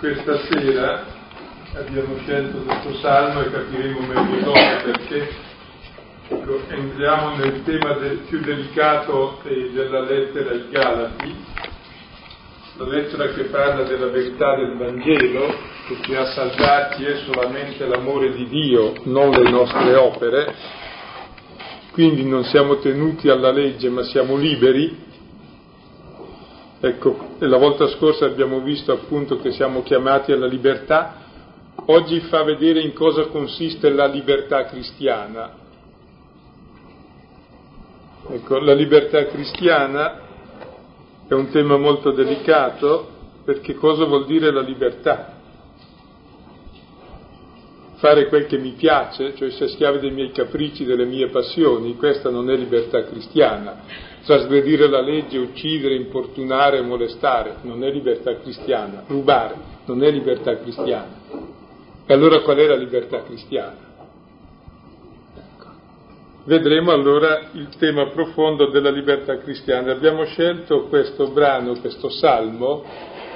questa sera abbiamo scelto questo salmo e capiremo meglio dopo perché entriamo nel tema del, più delicato della lettera ai Galati, la lettera che parla della verità del Vangelo, che ci ha salvati è solamente l'amore di Dio, non le nostre opere, quindi non siamo tenuti alla legge ma siamo liberi Ecco, la volta scorsa abbiamo visto appunto che siamo chiamati alla libertà, oggi fa vedere in cosa consiste la libertà cristiana. Ecco, la libertà cristiana è un tema molto delicato perché cosa vuol dire la libertà? Fare quel che mi piace, cioè essere schiavi dei miei capricci, delle mie passioni, questa non è libertà cristiana trasgredire la legge, uccidere, importunare, molestare, non è libertà cristiana, rubare non è libertà cristiana. E allora qual è la libertà cristiana? Ecco. Vedremo allora il tema profondo della libertà cristiana. Abbiamo scelto questo brano, questo salmo,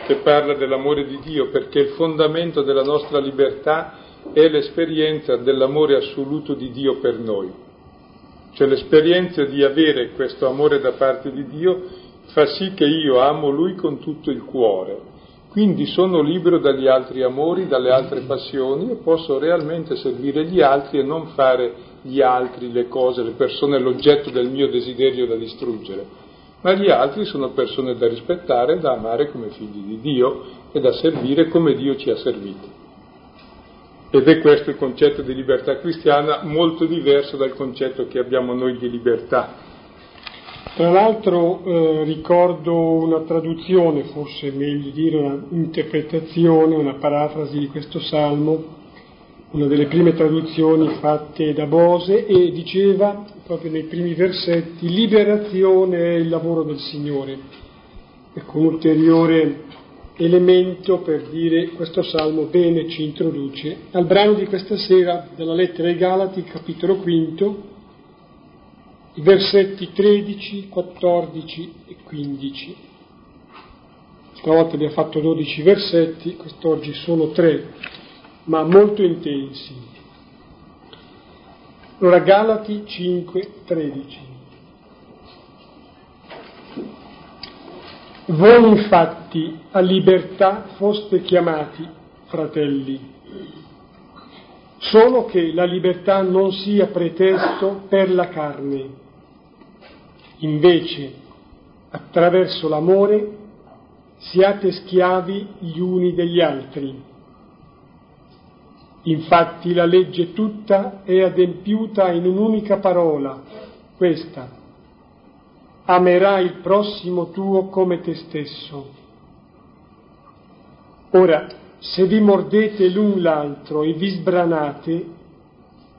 che parla dell'amore di Dio, perché il fondamento della nostra libertà è l'esperienza dell'amore assoluto di Dio per noi. Cioè l'esperienza di avere questo amore da parte di Dio fa sì che io amo Lui con tutto il cuore. Quindi sono libero dagli altri amori, dalle altre passioni e posso realmente servire gli altri e non fare gli altri, le cose, le persone, l'oggetto del mio desiderio da distruggere. Ma gli altri sono persone da rispettare, da amare come figli di Dio e da servire come Dio ci ha serviti. Ed è questo il concetto di libertà cristiana, molto diverso dal concetto che abbiamo noi di libertà. Tra l'altro eh, ricordo una traduzione, forse meglio dire un'interpretazione, una parafrasi di questo salmo, una delle prime traduzioni fatte da Bose e diceva proprio nei primi versetti liberazione è il lavoro del Signore. Ecco un ulteriore elemento per dire questo salmo bene ci introduce al brano di questa sera della lettera ai Galati, capitolo quinto, i versetti 13, 14 e 15. Stavolta abbiamo fatto 12 versetti, quest'oggi solo 3, ma molto intensi. Allora Galati 5, 13. Voi infatti a libertà foste chiamati fratelli, solo che la libertà non sia pretesto per la carne. Invece, attraverso l'amore, siate schiavi gli uni degli altri. Infatti la legge tutta è adempiuta in un'unica parola, questa amerai il prossimo tuo come te stesso. Ora, se vi mordete l'un l'altro e vi sbranate,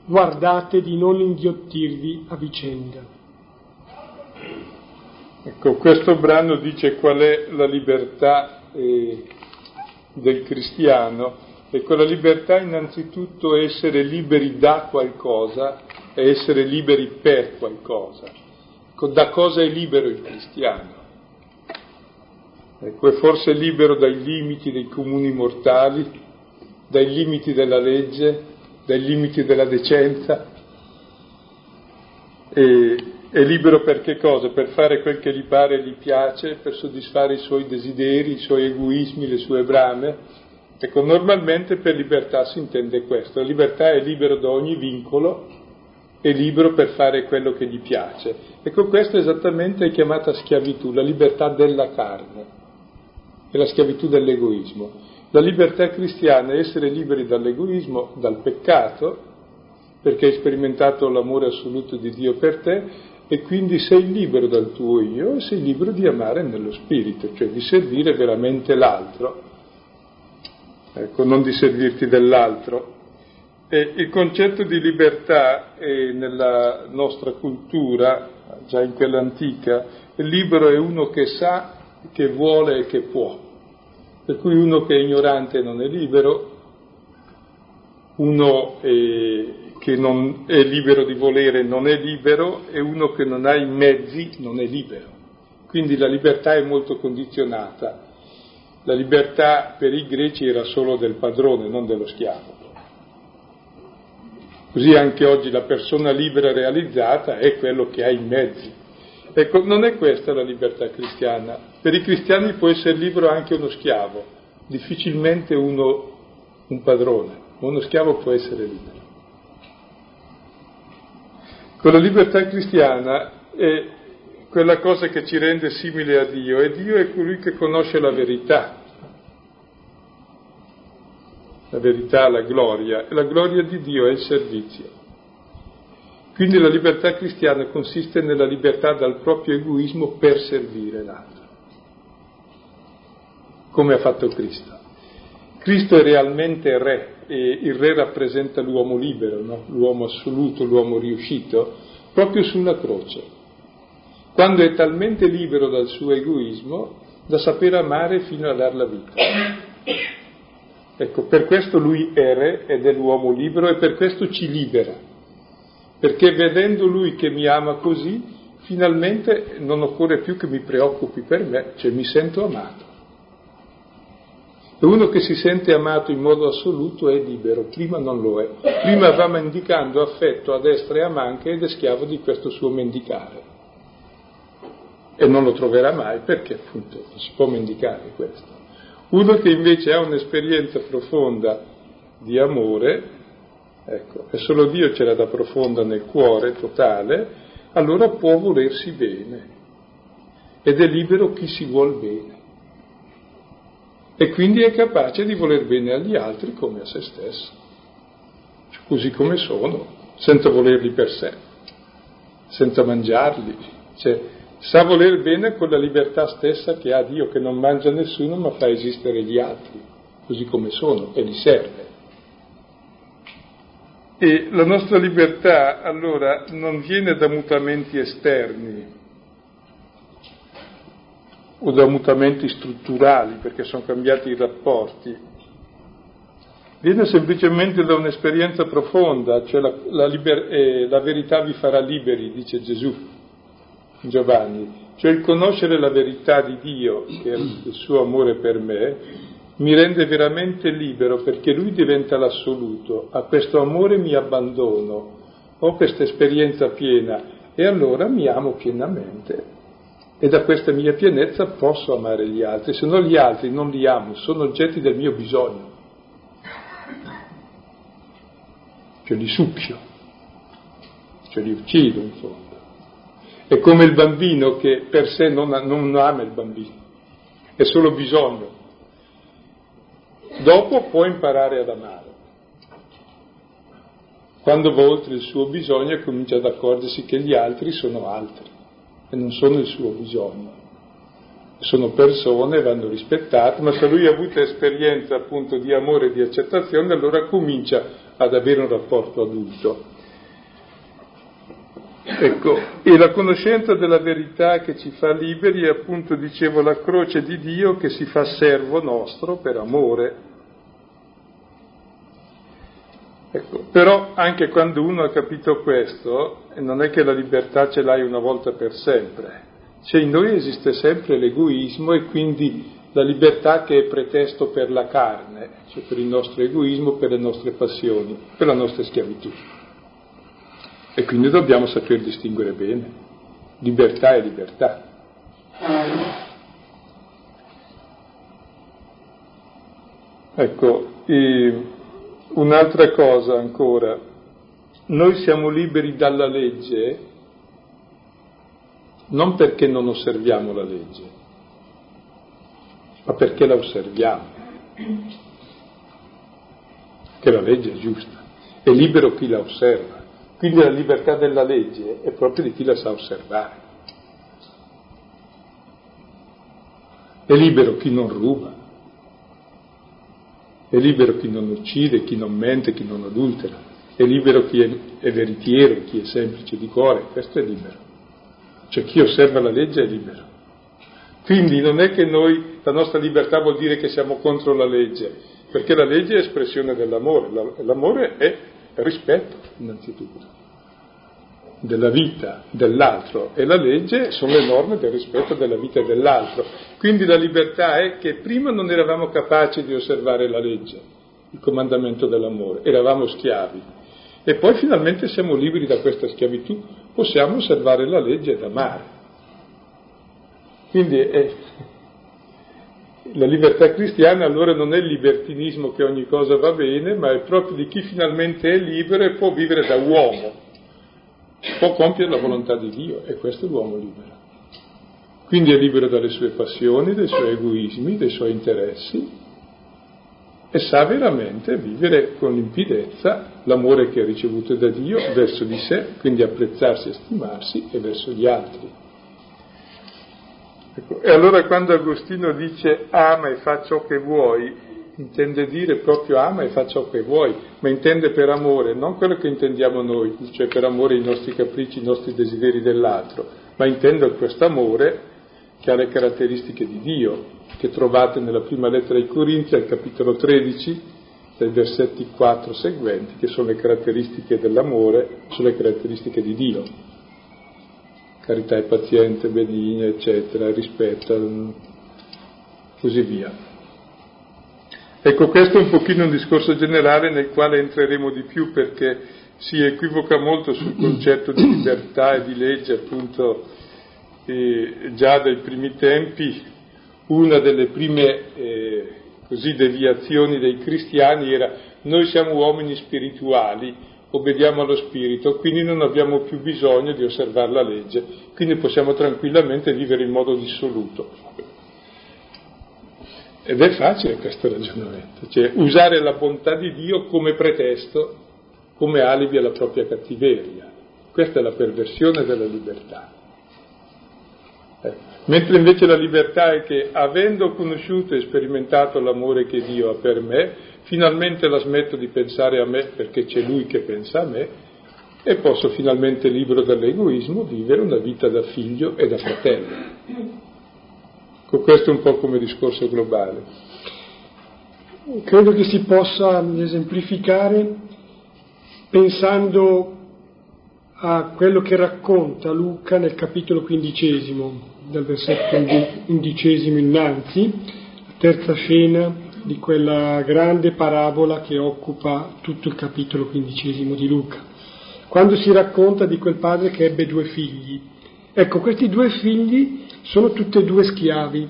guardate di non inghiottirvi a vicenda. Ecco, questo brano dice qual è la libertà eh, del cristiano. E quella libertà innanzitutto è essere liberi da qualcosa e essere liberi per qualcosa. Da cosa è libero il cristiano? Ecco, è forse libero dai limiti dei comuni mortali, dai limiti della legge, dai limiti della decenza. E, è libero per che cosa? Per fare quel che gli pare e gli piace, per soddisfare i suoi desideri, i suoi egoismi, le sue brame. Ecco, normalmente per libertà si intende questo. La libertà è libero da ogni vincolo, è libero per fare quello che gli piace. Ecco, questa esattamente è chiamata schiavitù, la libertà della carne, è la schiavitù dell'egoismo. La libertà cristiana è essere liberi dall'egoismo, dal peccato, perché hai sperimentato l'amore assoluto di Dio per te e quindi sei libero dal tuo io e sei libero di amare nello spirito, cioè di servire veramente l'altro, ecco, non di servirti dell'altro. E il concetto di libertà eh, nella nostra cultura, già in quella antica, libero è uno che sa, che vuole e che può. Per cui uno che è ignorante non è libero, uno eh, che non è libero di volere non è libero e uno che non ha i mezzi non è libero. Quindi la libertà è molto condizionata La libertà per i greci era solo del padrone, non dello schiavo. Così anche oggi la persona libera realizzata è quello che ha i mezzi. Ecco, non è questa la libertà cristiana. Per i cristiani può essere libero anche uno schiavo, difficilmente uno un padrone, ma uno schiavo può essere libero. Con la libertà cristiana è quella cosa che ci rende simile a Dio e Dio è colui che conosce la verità. La verità, la gloria, e la gloria di Dio è il servizio. Quindi la libertà cristiana consiste nella libertà dal proprio egoismo per servire l'altro, come ha fatto Cristo. Cristo è realmente re e il re rappresenta l'uomo libero, no? l'uomo assoluto, l'uomo riuscito, proprio sulla croce, quando è talmente libero dal suo egoismo da sapere amare fino a dar la vita. Ecco, per questo lui è re ed è l'uomo libero e per questo ci libera, perché vedendo lui che mi ama così, finalmente non occorre più che mi preoccupi per me, cioè mi sento amato. E uno che si sente amato in modo assoluto è libero, prima non lo è. Prima va mendicando affetto a destra e a manca ed è schiavo di questo suo mendicare. E non lo troverà mai perché appunto non si può mendicare questo. Uno che invece ha un'esperienza profonda di amore, ecco, e solo Dio ce l'ha da profonda nel cuore totale, allora può volersi bene. Ed è libero chi si vuol bene. E quindi è capace di voler bene agli altri come a se stesso, cioè, così come sono, senza volerli per sé, senza mangiarli, cioè, sa voler bene con la libertà stessa che ha Dio, che non mangia nessuno ma fa esistere gli altri, così come sono, e li serve. E la nostra libertà allora non viene da mutamenti esterni, o da mutamenti strutturali perché sono cambiati i rapporti, viene semplicemente da un'esperienza profonda, cioè la, la, liber, eh, la verità vi farà liberi, dice Gesù, Giovanni, cioè il conoscere la verità di Dio, che è il suo amore per me, mi rende veramente libero perché lui diventa l'assoluto, a questo amore mi abbandono, ho questa esperienza piena e allora mi amo pienamente. E da questa mia pienezza posso amare gli altri, se no gli altri non li amo, sono oggetti del mio bisogno, cioè li succhio, cioè li uccido in fondo. È come il bambino che per sé non, non ama il bambino, è solo bisogno. Dopo può imparare ad amare. Quando va oltre il suo bisogno comincia ad accorgersi che gli altri sono altri e non sono il suo bisogno. Sono persone, vanno rispettate, ma se lui ha avuto esperienza appunto di amore e di accettazione, allora comincia ad avere un rapporto adulto. Ecco, e la conoscenza della verità che ci fa liberi è appunto, dicevo, la croce di Dio che si fa servo nostro per amore. Ecco, però anche quando uno ha capito questo, non è che la libertà ce l'hai una volta per sempre, cioè in noi esiste sempre l'egoismo e quindi la libertà che è pretesto per la carne, cioè per il nostro egoismo, per le nostre passioni, per la nostra schiavitù. E quindi dobbiamo saper distinguere bene. Libertà e libertà. Ecco, Un'altra cosa ancora, noi siamo liberi dalla legge non perché non osserviamo la legge, ma perché la osserviamo, che la legge è giusta, è libero chi la osserva, quindi la libertà della legge è proprio di chi la sa osservare, è libero chi non ruba, è libero chi non uccide, chi non mente, chi non adultera, è libero chi è, è veritiero, chi è semplice di cuore, questo è libero. Cioè chi osserva la legge è libero. Quindi non è che noi, la nostra libertà vuol dire che siamo contro la legge, perché la legge è espressione dell'amore, l'amore è rispetto innanzitutto della vita dell'altro e la legge sono le norme del rispetto della vita dell'altro Quindi la libertà è che prima non eravamo capaci di osservare la legge, il comandamento dell'amore, eravamo schiavi. E poi finalmente siamo liberi da questa schiavitù, possiamo osservare la legge ed amare. Quindi è, la libertà cristiana allora non è il libertinismo che ogni cosa va bene, ma è proprio di chi finalmente è libero e può vivere da uomo, può compiere la volontà di Dio e questo è l'uomo libero. Quindi è libero dalle sue passioni, dai suoi egoismi, dai suoi interessi e sa veramente vivere con limpidezza l'amore che ha ricevuto da Dio verso di sé, quindi apprezzarsi e stimarsi e verso gli altri. Ecco, e allora quando Agostino dice ama e fa ciò che vuoi, intende dire proprio ama e fa ciò che vuoi, ma intende per amore, non quello che intendiamo noi, cioè per amore i nostri capricci, i nostri desideri dell'altro, ma intende questo amore che ha le caratteristiche di Dio, che trovate nella prima lettera ai Corinzi, al capitolo 13, dai versetti 4 seguenti, che sono le caratteristiche dell'amore, sono le caratteristiche di Dio carità è paziente, benigna, eccetera, rispetta, così via. Ecco, questo è un pochino un discorso generale nel quale entreremo di più perché si equivoca molto sul concetto di libertà e di legge, appunto, eh, già dai primi tempi. Una delle prime eh, così, deviazioni dei cristiani era noi siamo uomini spirituali, obbediamo allo Spirito, quindi non abbiamo più bisogno di osservare la legge, quindi possiamo tranquillamente vivere in modo dissoluto. Ed è facile questo ragionamento, cioè usare la bontà di Dio come pretesto, come alibi alla propria cattiveria. Questa è la perversione della libertà. Eh. Mentre invece la libertà è che, avendo conosciuto e sperimentato l'amore che Dio ha per me, finalmente la smetto di pensare a me perché c'è lui che pensa a me e posso finalmente, libero dall'egoismo, vivere una vita da figlio e da fratello. Con questo è un po' come discorso globale. Credo che si possa esemplificare pensando a quello che racconta Luca nel capitolo quindicesimo, dal versetto undicesimo innanzi, la terza scena di quella grande parabola che occupa tutto il capitolo quindicesimo di Luca, quando si racconta di quel padre che ebbe due figli. Ecco, questi due figli sono tutti e due schiavi,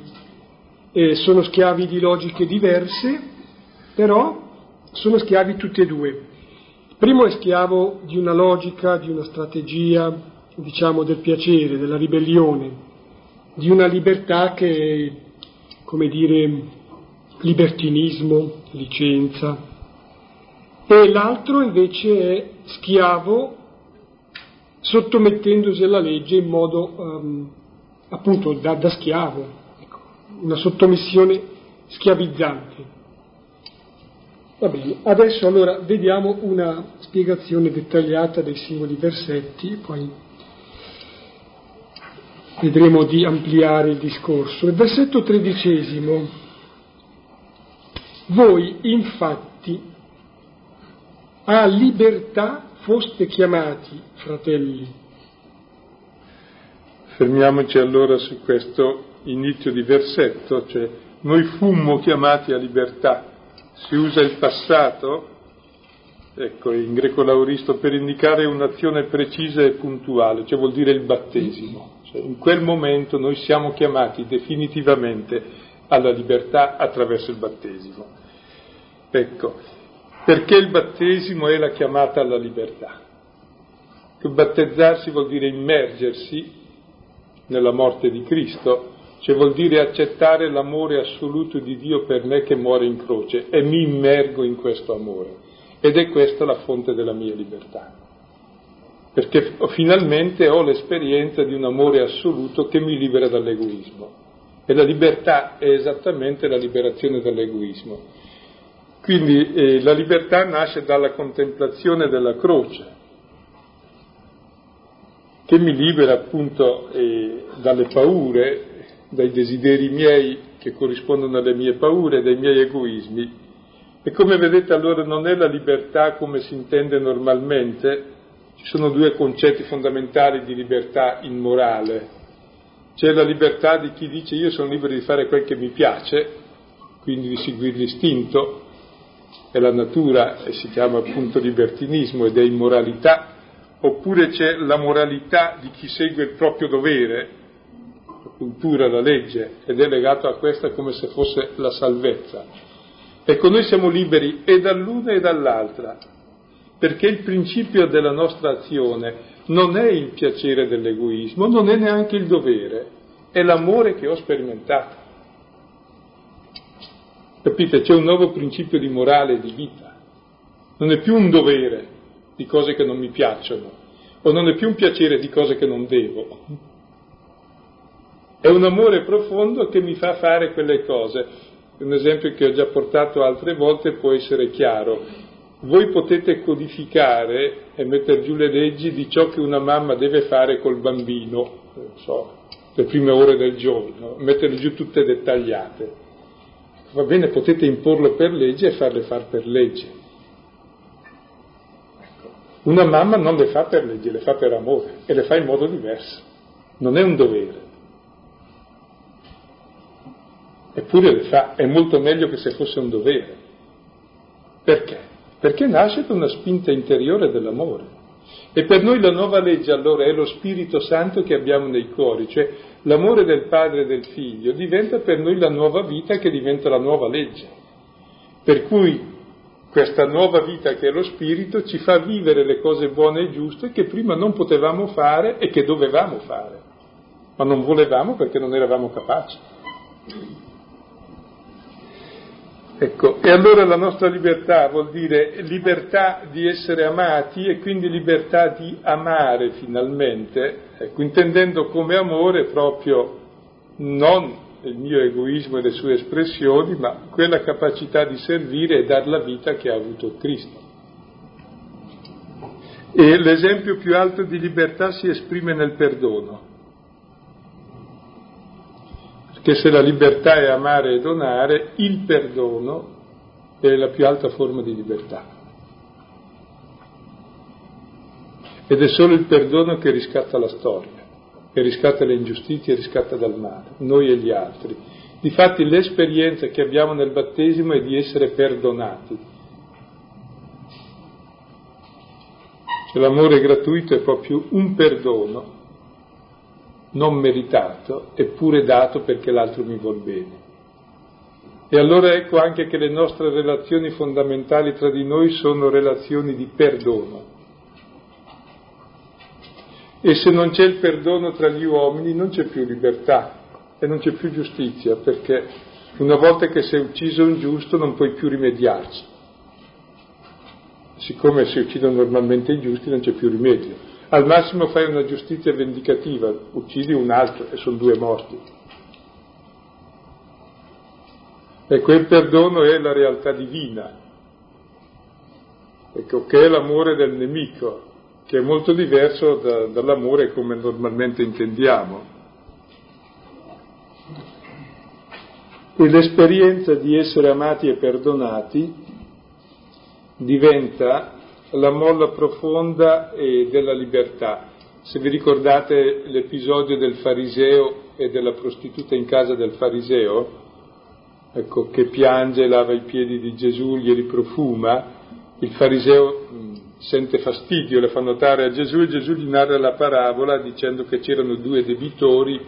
eh, sono schiavi di logiche diverse, però sono schiavi tutti e due. Il primo è schiavo di una logica, di una strategia, diciamo, del piacere, della ribellione, di una libertà che, come dire, libertinismo, licenza, e l'altro invece è schiavo sottomettendosi alla legge in modo um, appunto da, da schiavo, ecco, una sottomissione schiavizzante. Va bene, adesso allora vediamo una spiegazione dettagliata dei singoli versetti, poi vedremo di ampliare il discorso. Il versetto tredicesimo voi infatti a libertà foste chiamati, fratelli. Fermiamoci allora su questo inizio di versetto, cioè noi fummo chiamati a libertà. Si usa il passato, ecco, in greco lauristo, per indicare un'azione precisa e puntuale, cioè vuol dire il battesimo. Cioè, in quel momento noi siamo chiamati definitivamente alla libertà attraverso il battesimo. Ecco, perché il battesimo è la chiamata alla libertà. Che battezzarsi vuol dire immergersi nella morte di Cristo, cioè vuol dire accettare l'amore assoluto di Dio per me che muore in croce e mi immergo in questo amore. Ed è questa la fonte della mia libertà. Perché finalmente ho l'esperienza di un amore assoluto che mi libera dall'egoismo. E la libertà è esattamente la liberazione dall'egoismo. Quindi eh, la libertà nasce dalla contemplazione della croce, che mi libera appunto eh, dalle paure, dai desideri miei che corrispondono alle mie paure, dai miei egoismi. E come vedete allora non è la libertà come si intende normalmente, ci sono due concetti fondamentali di libertà in morale, C'è la libertà di chi dice io sono libero di fare quel che mi piace, quindi di seguire l'istinto, è la natura e si chiama appunto libertinismo ed è immoralità, oppure c'è la moralità di chi segue il proprio dovere, la cultura, la legge, ed è legato a questa come se fosse la salvezza. Ecco, noi siamo liberi e dall'una e dall'altra, perché il principio della nostra azione non è il piacere dell'egoismo, non è neanche il dovere, è l'amore che ho sperimentato. Capite? C'è un nuovo principio di morale e di vita. Non è più un dovere di cose che non mi piacciono, o non è più un piacere di cose che non devo. È un amore profondo che mi fa fare quelle cose. Un esempio che ho già portato altre volte può essere chiaro voi potete codificare e mettere giù le leggi di ciò che una mamma deve fare col bambino, so, le prime ore del giorno, metterle giù tutte dettagliate. Va bene, potete imporlo per legge e farle fare per legge. Ecco. Una mamma non le fa per legge, le fa per amore e le fa in modo diverso. Non è un dovere. Eppure le fa, è molto meglio che se fosse un dovere. Perché? perché nasce da una spinta interiore dell'amore. E per noi la nuova legge allora è lo Spirito Santo che abbiamo nei cuori, cioè l'amore del Padre e del Figlio diventa per noi la nuova vita che diventa la nuova legge. Per cui questa nuova vita che è lo Spirito ci fa vivere le cose buone e giuste che prima non potevamo fare e che dovevamo fare, ma non volevamo perché non eravamo capaci. Ecco, e allora la nostra libertà vuol dire libertà di essere amati e quindi libertà di amare finalmente, ecco, intendendo come amore proprio non il mio egoismo e le sue espressioni, ma quella capacità di servire e dar la vita che ha avuto Cristo. E l'esempio più alto di libertà si esprime nel perdono che se la libertà è amare e donare, il perdono è la più alta forma di libertà. Ed è solo il perdono che riscatta la storia, che riscatta le ingiustizie riscatta dal male, noi e gli altri. Difatti l'esperienza che abbiamo nel battesimo è di essere perdonati. Cioè, l'amore gratuito è proprio un perdono non meritato, eppure dato perché l'altro mi vuol bene. E allora ecco anche che le nostre relazioni fondamentali tra di noi sono relazioni di perdono. E se non c'è il perdono tra gli uomini non c'è più libertà e non c'è più giustizia, perché una volta che sei ucciso un giusto non puoi più rimediarci. Siccome si uccidono normalmente i giusti non c'è più rimedio. Al massimo fai una giustizia vendicativa, uccidi un altro e sono due morti. E quel perdono è la realtà divina, ecco, che è l'amore del nemico, che è molto diverso da, dall'amore come normalmente intendiamo. E l'esperienza di essere amati e perdonati diventa la molla profonda e della libertà. Se vi ricordate l'episodio del fariseo e della prostituta in casa del fariseo, ecco, che piange, lava i piedi di Gesù, glieli profuma, il fariseo mh, sente fastidio, le fa notare a Gesù e Gesù gli narra la parabola dicendo che c'erano due debitori,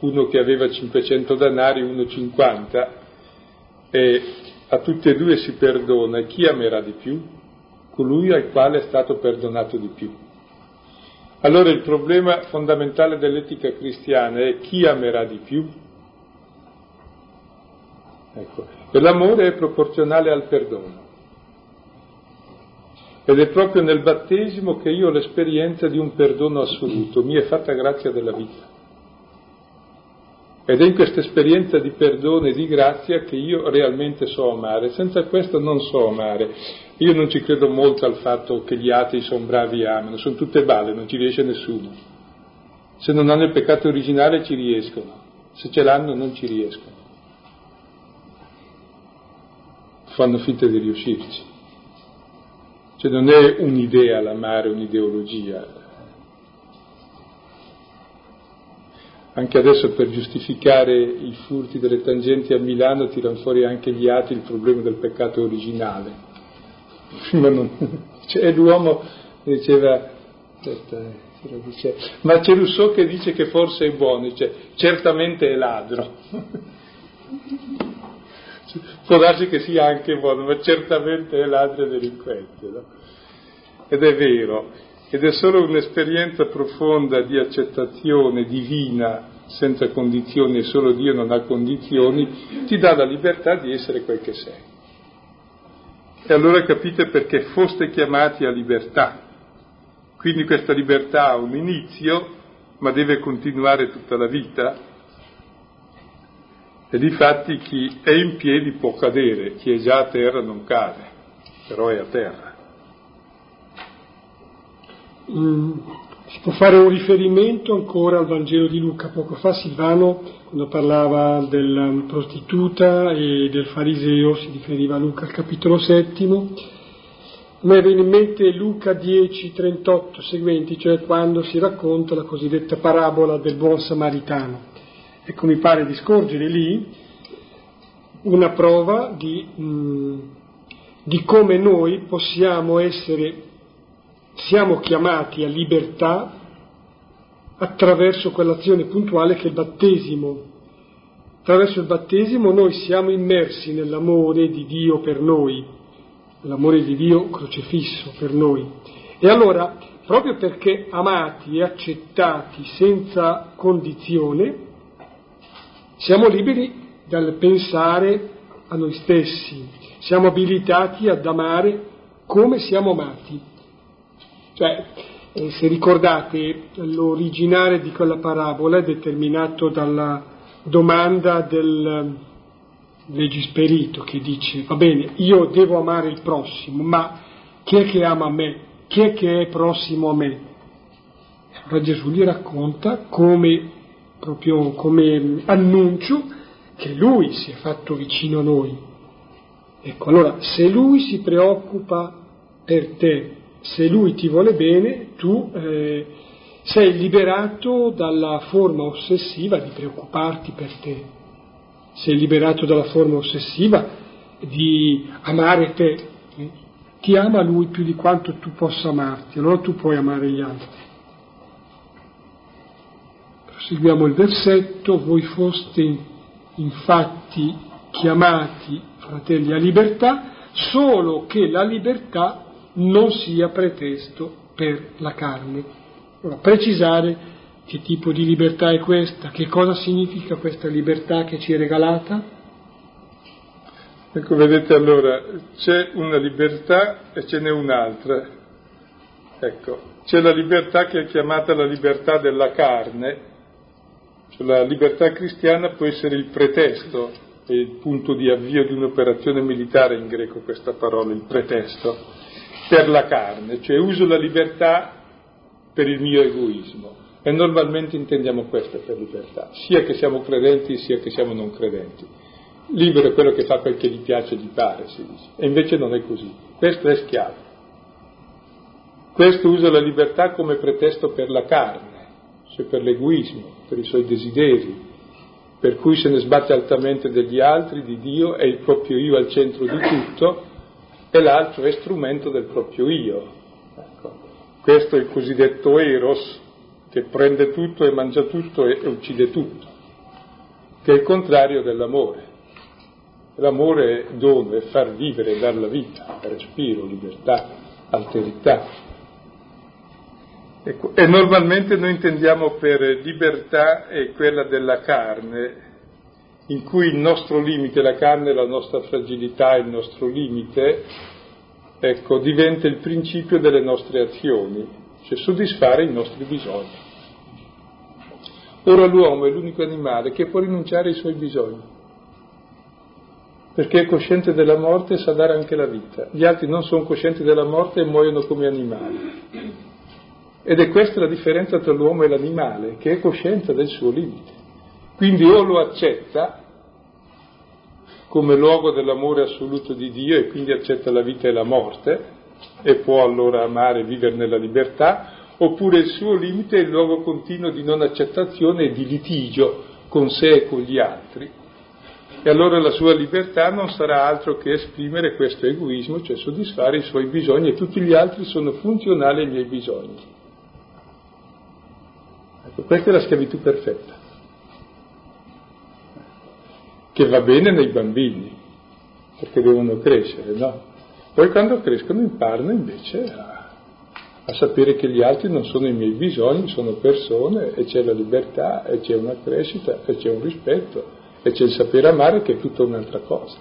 uno che aveva 500 danari uno 50, e a tutti e due si perdona, chi amerà di più? Colui al quale è stato perdonato di più. Allora il problema fondamentale dell'etica cristiana è chi amerà di più? Ecco, e l'amore è proporzionale al perdono. Ed è proprio nel battesimo che io ho l'esperienza di un perdono assoluto, mi è fatta grazia della vita. Ed è in questa esperienza di perdono e di grazia che io realmente so amare, senza questo non so amare. Io non ci credo molto al fatto che gli atei sono bravi e amano, sono tutte balle, non ci riesce nessuno. Se non hanno il peccato originale ci riescono, se ce l'hanno non ci riescono. Fanno finta di riuscirci. Cioè non è un'idea l'amare, un'ideologia, Anche adesso per giustificare i furti delle tangenti a Milano tirano fuori anche gli atti il problema del peccato originale. Ma non, cioè, l'uomo diceva, aspetta, eh, ma c'è Rousseau che dice che forse è buono, dice certamente è ladro. Può darsi che sia anche buono, ma certamente è ladro e delinquente. No? Ed è vero, ed è solo un'esperienza profonda di accettazione divina senza condizioni e solo Dio non ha condizioni, ti dà la libertà di essere quel che sei. E allora capite perché foste chiamati a libertà. Quindi questa libertà ha un inizio, ma deve continuare tutta la vita. E difatti chi è in piedi può cadere, chi è già a terra non cade, però è a terra. Mm, si può fare un riferimento ancora al Vangelo di Luca. Poco fa Silvano, quando parlava della prostituta e del fariseo, si riferiva a Luca al capitolo settimo. A me viene in mente Luca 10, 38 seguenti, cioè quando si racconta la cosiddetta parabola del buon samaritano. Ecco, mi pare di scorgere lì una prova di, mh, mm, di come noi possiamo essere siamo chiamati a libertà attraverso quell'azione puntuale che è il battesimo. Attraverso il battesimo noi siamo immersi nell'amore di Dio per noi, l'amore di Dio crocifisso per noi. E allora, proprio perché amati e accettati senza condizione, siamo liberi dal pensare a noi stessi, siamo abilitati ad amare come siamo amati. Cioè, eh, se ricordate, l'originale di quella parabola è determinato dalla domanda del legisperito che dice, va bene, io devo amare il prossimo, ma chi è che ama me? Chi è che è prossimo a me? Allora Gesù gli racconta come, proprio come annuncio, che lui si è fatto vicino a noi. Ecco, allora, se lui si preoccupa per te, se lui ti vuole bene, tu eh, sei liberato dalla forma ossessiva di preoccuparti per te, sei liberato dalla forma ossessiva di amare te. Ti ama lui più di quanto tu possa amarti, allora tu puoi amare gli altri. Proseguiamo il versetto, voi foste infatti chiamati, fratelli, a libertà, solo che la libertà non sia pretesto per la carne. Ora, precisare che tipo di libertà è questa, che cosa significa questa libertà che ci è regalata? Ecco, vedete allora, c'è una libertà e ce n'è un'altra. Ecco, c'è la libertà che è chiamata la libertà della carne, cioè la libertà cristiana può essere il pretesto, è il punto di avvio di un'operazione militare in greco questa parola, il pretesto per la carne, cioè uso la libertà per il mio egoismo. E normalmente intendiamo questo per libertà, sia che siamo credenti sia che siamo non credenti. Libero è quello che fa quel che gli piace e gli pare, si dice. E invece non è così. Questo è schiavo. Questo usa la libertà come pretesto per la carne, cioè per l'egoismo, per i suoi desideri, per cui se ne sbatte altamente degli altri, di Dio, è il proprio io al centro di tutto e l'altro è strumento del proprio io. Ecco. Questo è il cosiddetto eros, che prende tutto e mangia tutto e, e uccide tutto, che è il contrario dell'amore. L'amore è dono, è far vivere, dar la vita, respiro, libertà, alterità. Ecco, e normalmente noi intendiamo per libertà quella della carne, in cui il nostro limite, la carne, la nostra fragilità, il nostro limite, ecco, diventa il principio delle nostre azioni, cioè soddisfare i nostri bisogni. Ora l'uomo è l'unico animale che può rinunciare ai suoi bisogni, perché è cosciente della morte e sa dare anche la vita. Gli altri non sono coscienti della morte e muoiono come animali. Ed è questa la differenza tra l'uomo e l'animale, che è cosciente del suo limite. Quindi o lo accetta come luogo dell'amore assoluto di Dio e quindi accetta la vita e la morte e può allora amare e vivere nella libertà, oppure il suo limite è il luogo continuo di non accettazione e di litigio con sé e con gli altri. E allora la sua libertà non sarà altro che esprimere questo egoismo, cioè soddisfare i suoi bisogni e tutti gli altri sono funzionali ai miei bisogni. Ecco, questa è la schiavitù perfetta, che va bene nei bambini, perché devono crescere, no? Poi quando crescono imparano invece a, a sapere che gli altri non sono i miei bisogni, sono persone e c'è la libertà e c'è una crescita e c'è un rispetto e c'è il sapere amare che è tutta un'altra cosa.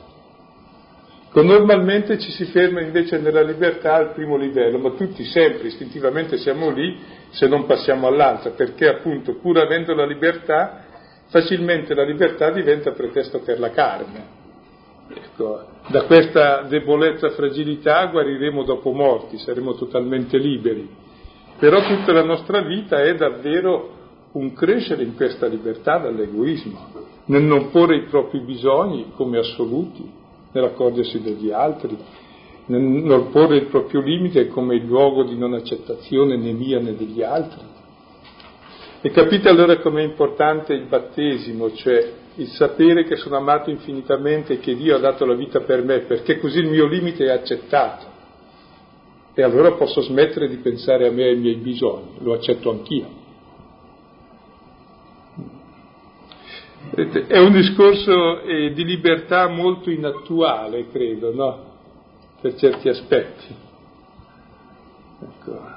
Normalmente ci si ferma invece nella libertà al primo livello, ma tutti sempre istintivamente siamo lì se non passiamo all'altra, perché appunto pur avendo la libertà, facilmente la libertà diventa pretesto per la carne. Ecco, da questa debolezza, fragilità guariremo dopo morti, saremo totalmente liberi. Però tutta la nostra vita è davvero un crescere in questa libertà dall'egoismo nel non porre i propri bisogni come assoluti, nell'accorgersi degli altri, nel non porre il proprio limite come il luogo di non accettazione né mia né degli altri. E capite allora com'è importante il battesimo, cioè il sapere che sono amato infinitamente e che Dio ha dato la vita per me, perché così il mio limite è accettato. E allora posso smettere di pensare a me e ai miei bisogni, lo accetto anch'io. È un discorso eh, di libertà molto inattuale, credo, no? Per certi aspetti. Ecco.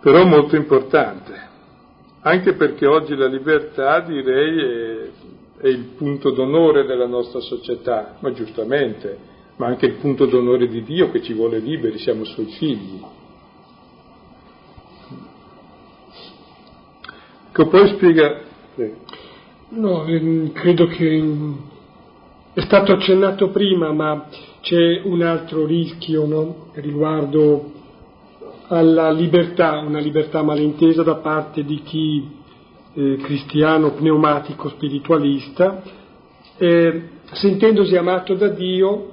Però molto importante, anche perché oggi la libertà, direi, è, è il punto d'onore della nostra società, ma giustamente, ma anche il punto d'onore di Dio che ci vuole liberi, siamo suoi figli. Che poi spiega... No, ehm, credo che è stato accennato prima, ma c'è un altro rischio no? riguardo alla libertà, una libertà malintesa da parte di chi eh, cristiano pneumatico spiritualista, eh, sentendosi amato da Dio,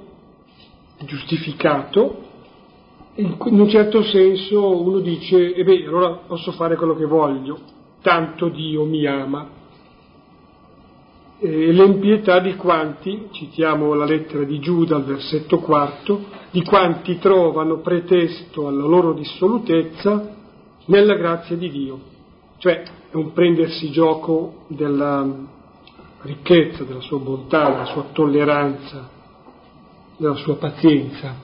giustificato, in, un certo senso uno dice, e beh, allora posso fare quello che voglio, tanto Dio mi ama. E l'impietà di quanti, citiamo la lettera di Giuda al versetto quarto, di quanti trovano pretesto alla loro dissolutezza nella grazia di Dio. Cioè è un prendersi gioco della ricchezza, della sua bontà, della sua tolleranza, della sua pazienza,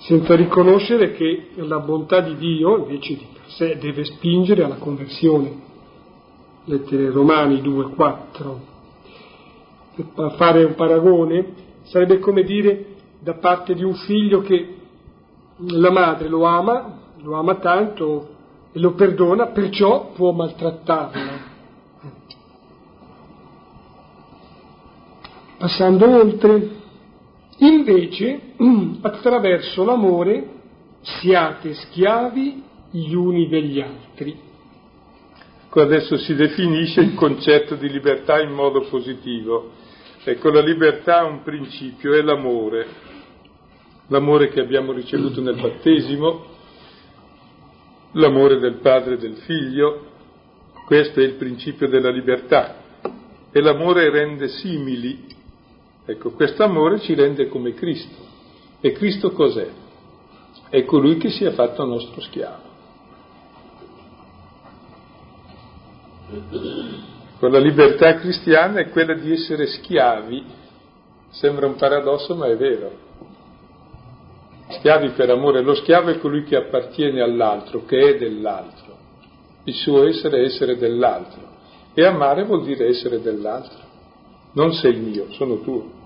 senza riconoscere che la bontà di Dio, invece di sé deve spingere alla conversione. Lettere Romani 2,4. Per fare un paragone, sarebbe come dire da parte di un figlio che la madre lo ama, lo ama tanto e lo perdona, perciò può maltrattarlo. Passando oltre, invece attraverso l'amore siate schiavi gli uni degli altri. Ecco, adesso si definisce il concetto di libertà in modo positivo. Ecco, la libertà ha un principio, è l'amore, l'amore che abbiamo ricevuto nel battesimo, l'amore del padre e del figlio, questo è il principio della libertà. E l'amore rende simili. Ecco, questo amore ci rende come Cristo. E Cristo cos'è? È colui che si è fatto nostro schiavo. Con la libertà cristiana è quella di essere schiavi, sembra un paradosso ma è vero. Schiavi per amore, lo schiavo è colui che appartiene all'altro, che è dell'altro. Il suo essere è essere dell'altro. E amare vuol dire essere dell'altro. Non sei mio, sono tuo.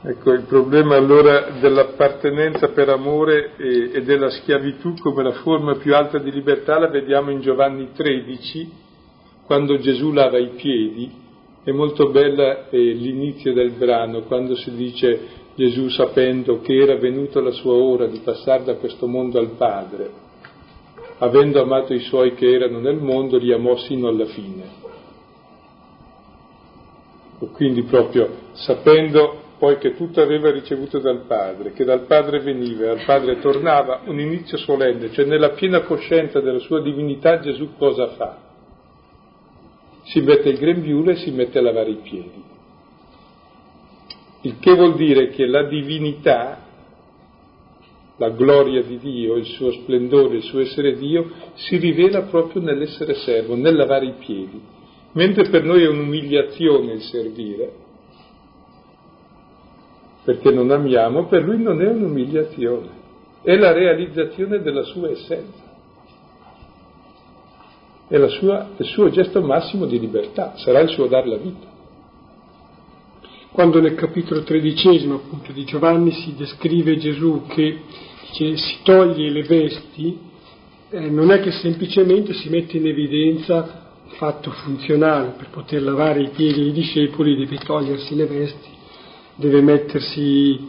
Ecco, il problema allora dell'appartenenza per amore e, e, della schiavitù come la forma più alta di libertà la vediamo in Giovanni 13, quando Gesù lava i piedi. È molto bella eh, l'inizio del brano, quando si dice Gesù sapendo che era venuta la sua ora di passare da questo mondo al Padre, avendo amato i suoi che erano nel mondo, li amò sino alla fine. Quindi proprio sapendo poi che tutto aveva ricevuto dal Padre, che dal Padre veniva e al Padre tornava, un inizio solenne, cioè nella piena coscienza della sua divinità Gesù cosa fa? Si mette il grembiule e si mette a lavare i piedi. Il che vuol dire che la divinità, la gloria di Dio, il suo splendore, il suo essere Dio, si rivela proprio nell'essere servo, nel lavare i piedi. Mentre per noi è un'umiliazione il servire, perché non amiamo, per lui non è un'umiliazione, è la realizzazione della sua essenza, è sua, il suo gesto massimo di libertà, sarà il suo dar la vita. Quando nel capitolo tredicesimo appunto di Giovanni si descrive Gesù che dice, si toglie le vesti, eh, non è che semplicemente si mette in evidenza fatto funzionale, per poter lavare i piedi ai discepoli deve togliersi le vesti deve mettersi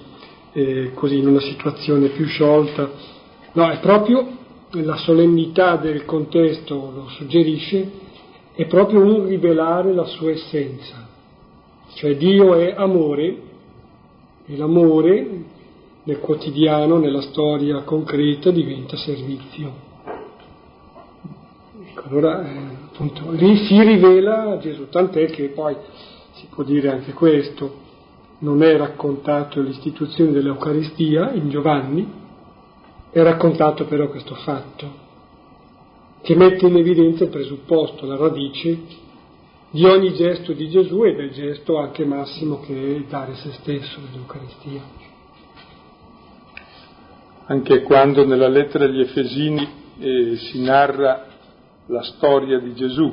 eh, così in una situazione più sciolta. No, è proprio la solennità del contesto lo suggerisce, è proprio un rivelare la sua essenza. Cioè Dio è amore e l'amore nel quotidiano, nella storia concreta diventa servizio. Ecco, allora eh, appunto lì si rivela Gesù, tant'è che poi si può dire anche questo, non è raccontato l'istituzione dell'Eucaristia in Giovanni, è raccontato però questo fatto, che mette in evidenza il presupposto, la radice di ogni gesto di Gesù e del gesto anche massimo che è dare se stesso nell'Eucaristia. Anche quando nella lettera agli Efesini eh, si narra la storia di Gesù,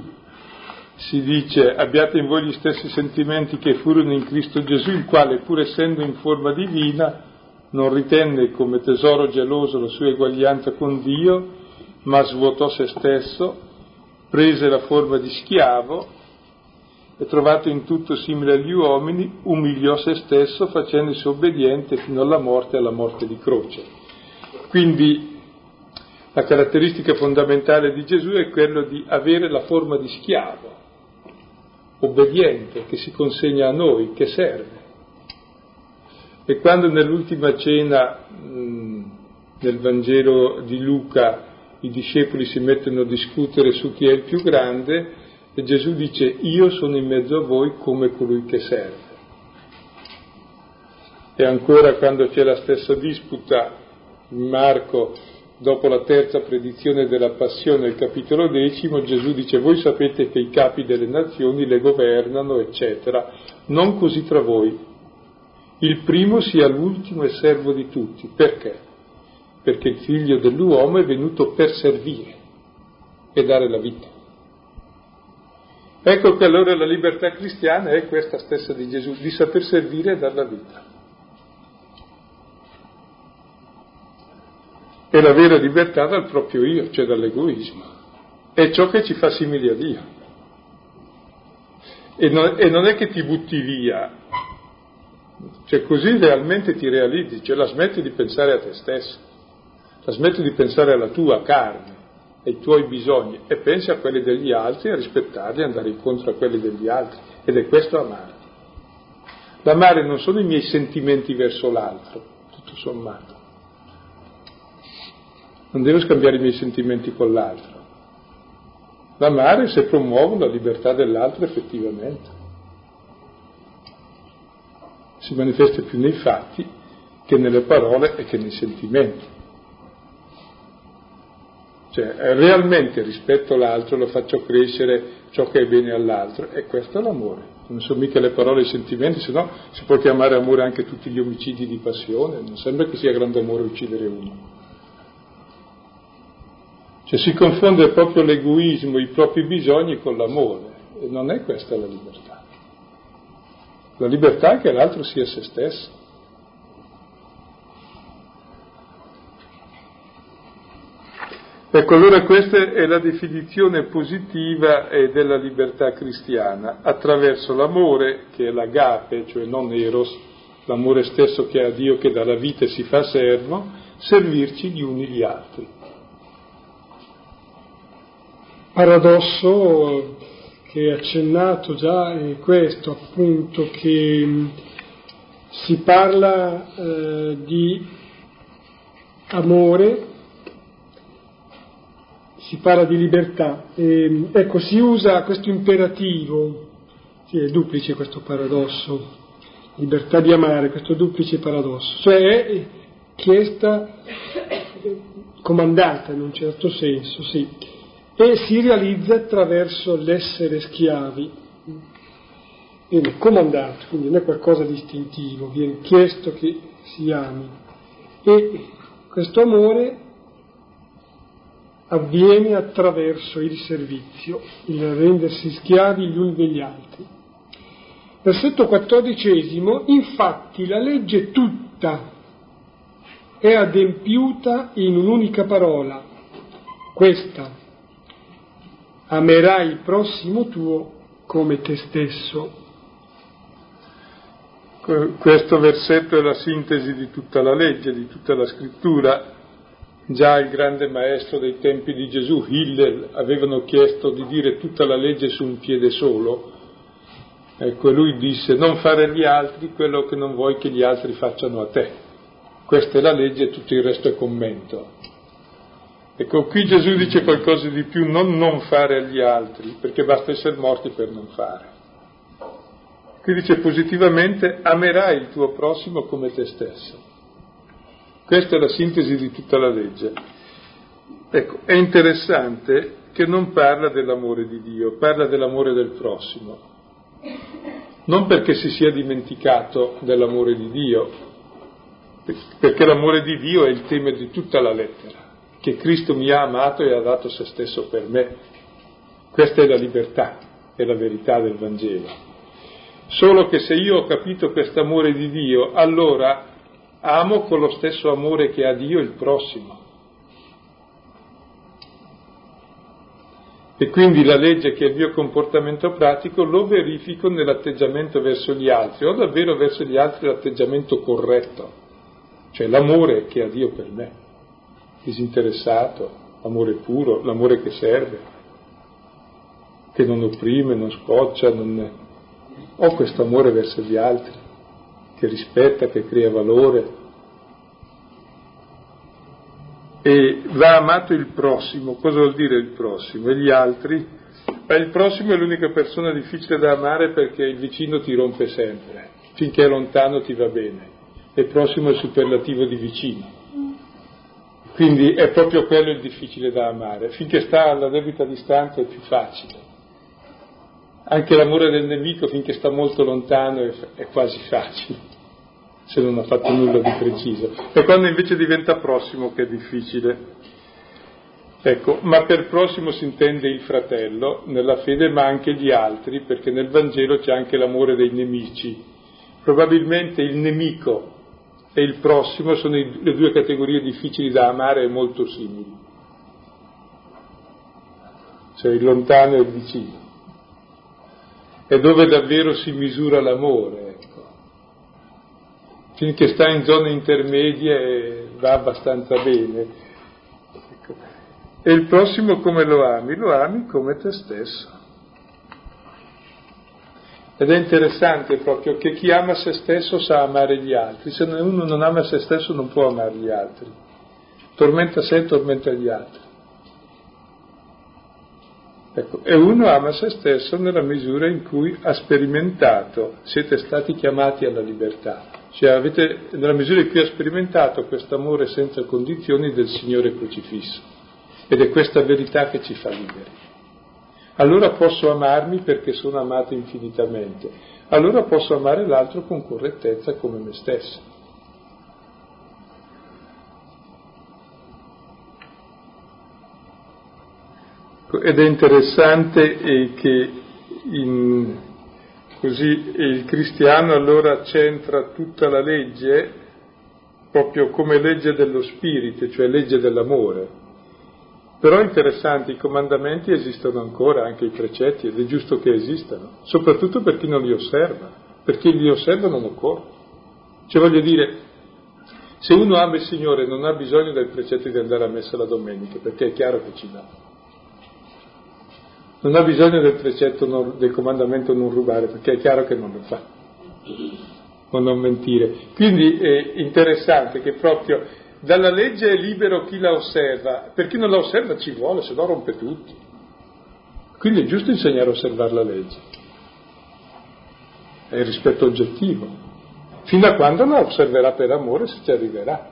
si dice abbiate in voi gli stessi sentimenti che furono in Cristo Gesù, il quale pur essendo in forma divina non ritenne come tesoro geloso la sua eguaglianza con Dio, ma svuotò se stesso, prese la forma di schiavo e trovato in tutto simile agli uomini, umiliò se stesso facendosi obbediente fino alla morte, alla morte di croce. Quindi la caratteristica fondamentale di Gesù è quello di avere la forma di schiavo, obbediente, che si consegna a noi, che serve. E quando nell'ultima cena mh, nel Vangelo di Luca i discepoli si mettono a discutere su chi è il più grande, e Gesù dice io sono in mezzo a voi come colui che serve. E ancora quando c'è la stessa disputa, Marco dopo la terza predizione della passione nel capitolo decimo, Gesù dice voi sapete che i capi delle nazioni le governano, eccetera, non così tra voi. Il primo sia l'ultimo e servo di tutti. Perché? Perché il figlio dell'uomo è venuto per servire e dare la vita. Ecco che allora la libertà cristiana è questa stessa di Gesù, di saper servire e dare la vita. È la vera libertà dal proprio io, cioè dall'egoismo. È ciò che ci fa simili a Dio. E non, e non è che ti butti via, cioè così realmente ti realizzi, cioè la smetti di pensare a te stesso, la smetti di pensare alla tua carne, ai tuoi bisogni e pensi a quelli degli altri, a rispettarli, andare incontro a quelli degli altri. Ed è questo amare. L'amare non sono i miei sentimenti verso l'altro, tutto sommato, non devo scambiare i miei sentimenti con l'altro. L'amare se promuovo la libertà dell'altro effettivamente. Si manifesta più nei fatti che nelle parole e che nei sentimenti. Cioè, realmente rispetto all'altro lo faccio crescere ciò che è bene all'altro e questo è l'amore. Non sono mica le parole e i sentimenti, se no si può chiamare amore anche tutti gli omicidi di passione, non sembra che sia grande amore uccidere uno. Cioè si confonde proprio l'egoismo, i propri bisogni con l'amore e non è questa la libertà. La libertà è che l'altro sia se stesso. Ecco, allora questa è la definizione positiva della libertà cristiana, attraverso l'amore, che è l'agape, cioè non eros, l'amore stesso che ha Dio che dà la vita si fa servo, servirci gli uni gli altri paradosso che è accennato già è questo appunto che si parla eh, di amore, si parla di libertà. E, ecco, si usa questo imperativo, sì, è duplice questo paradosso, libertà di amare, questo duplice paradosso, cioè è chiesta, comandata in un certo senso, sì, e si realizza attraverso l'essere schiavi. Viene comandato, quindi non è qualcosa di istintivo, viene chiesto che si ami. E questo amore avviene attraverso il servizio, il rendersi schiavi gli uni degli altri. Versetto quattordicesimo, infatti la legge tutta è adempiuta in un'unica parola, questa, amerai il prossimo tuo come te stesso. Questo versetto è la sintesi di tutta la legge, di tutta la scrittura. Già il grande maestro dei tempi di Gesù, Hillel, avevano chiesto di dire tutta la legge su un piede solo. Ecco, lui disse non fare agli altri quello che non vuoi che gli altri facciano a te. Questa è la legge e tutto il resto è commento. Ecco, qui Gesù dice qualcosa di più, non non fare agli altri, perché basta essere morti per non fare. Qui dice positivamente amerai il tuo prossimo come te stesso. Questa è la sintesi di tutta la legge. Ecco, è interessante che non parla dell'amore di Dio, parla dell'amore del prossimo. Non perché si sia dimenticato dell'amore di Dio, perché l'amore di Dio è il tema di tutta la lettera, che Cristo mi ha amato e ha dato se stesso per me. Questa è la libertà, è la verità del Vangelo. Solo che se io ho capito questo amore di Dio, allora amo con lo stesso amore che ha Dio il prossimo. E quindi la legge che è il mio comportamento pratico lo verifico nell'atteggiamento verso gli altri, ho davvero verso gli altri l'atteggiamento corretto, cioè l'amore che ha Dio per me, disinteressato, l'amore puro, l'amore che serve, che non opprime, non scoccia, non, ho questo amore verso gli altri, che rispetta, che crea valore. E va amato il prossimo. Cosa vuol dire il prossimo? E gli altri? Beh, il prossimo è l'unica persona difficile da amare perché il vicino ti rompe sempre. Finché è lontano ti va bene. E prossimo è il superlativo di vicino. Quindi è proprio quello il difficile da amare. Finché sta alla debita distanza è più facile anche l'amore del nemico finché sta molto lontano è, è quasi facile, se non ha fatto nulla di preciso. E quando invece diventa prossimo che è difficile. Ecco, ma per prossimo si intende il fratello nella fede, ma anche gli altri, perché nel Vangelo c'è anche l'amore dei nemici. Probabilmente il nemico e il prossimo sono le due categorie difficili da amare e molto simili. Cioè il lontano e il vicino è dove davvero si misura l'amore. Ecco. Finché sta in zone intermedie va abbastanza bene. Ecco. E il prossimo come lo ami? Lo ami come te stesso. Ed è interessante proprio che chi ama se stesso sa amare gli altri, se uno non ama se stesso non può amare gli altri. Tormenta sé e tormenta gli altri. Ecco, e uno ama se stesso nella misura in cui ha sperimentato, siete stati chiamati alla libertà, cioè avete, nella misura in cui ha sperimentato questo amore senza condizioni del Signore crocifisso. Ed è questa verità che ci fa liberi. Allora posso amarmi perché sono amato infinitamente. Allora posso amare l'altro con correttezza come me stesso. Ed è interessante eh, che in, così il cristiano allora centra tutta la legge proprio come legge dello spirito, cioè legge dell'amore. Però è interessante, i comandamenti esistono ancora, anche i precetti, ed è giusto che esistano, soprattutto per chi non li osserva, per chi li osserva non occorre. Cioè voglio dire, se uno ama il Signore non ha bisogno del precetto di andare a messa la domenica, perché è chiaro che ci va non ha bisogno del precetto, del comandamento non rubare, perché è chiaro che non lo fa. o non mentire. Quindi è interessante che proprio dalla legge è libero chi la osserva, per chi non la osserva ci vuole, se no rompe tutto. Quindi è giusto insegnare a osservare la legge. È il rispetto oggettivo. Fino a quando la osserverà per amore se ci arriverà.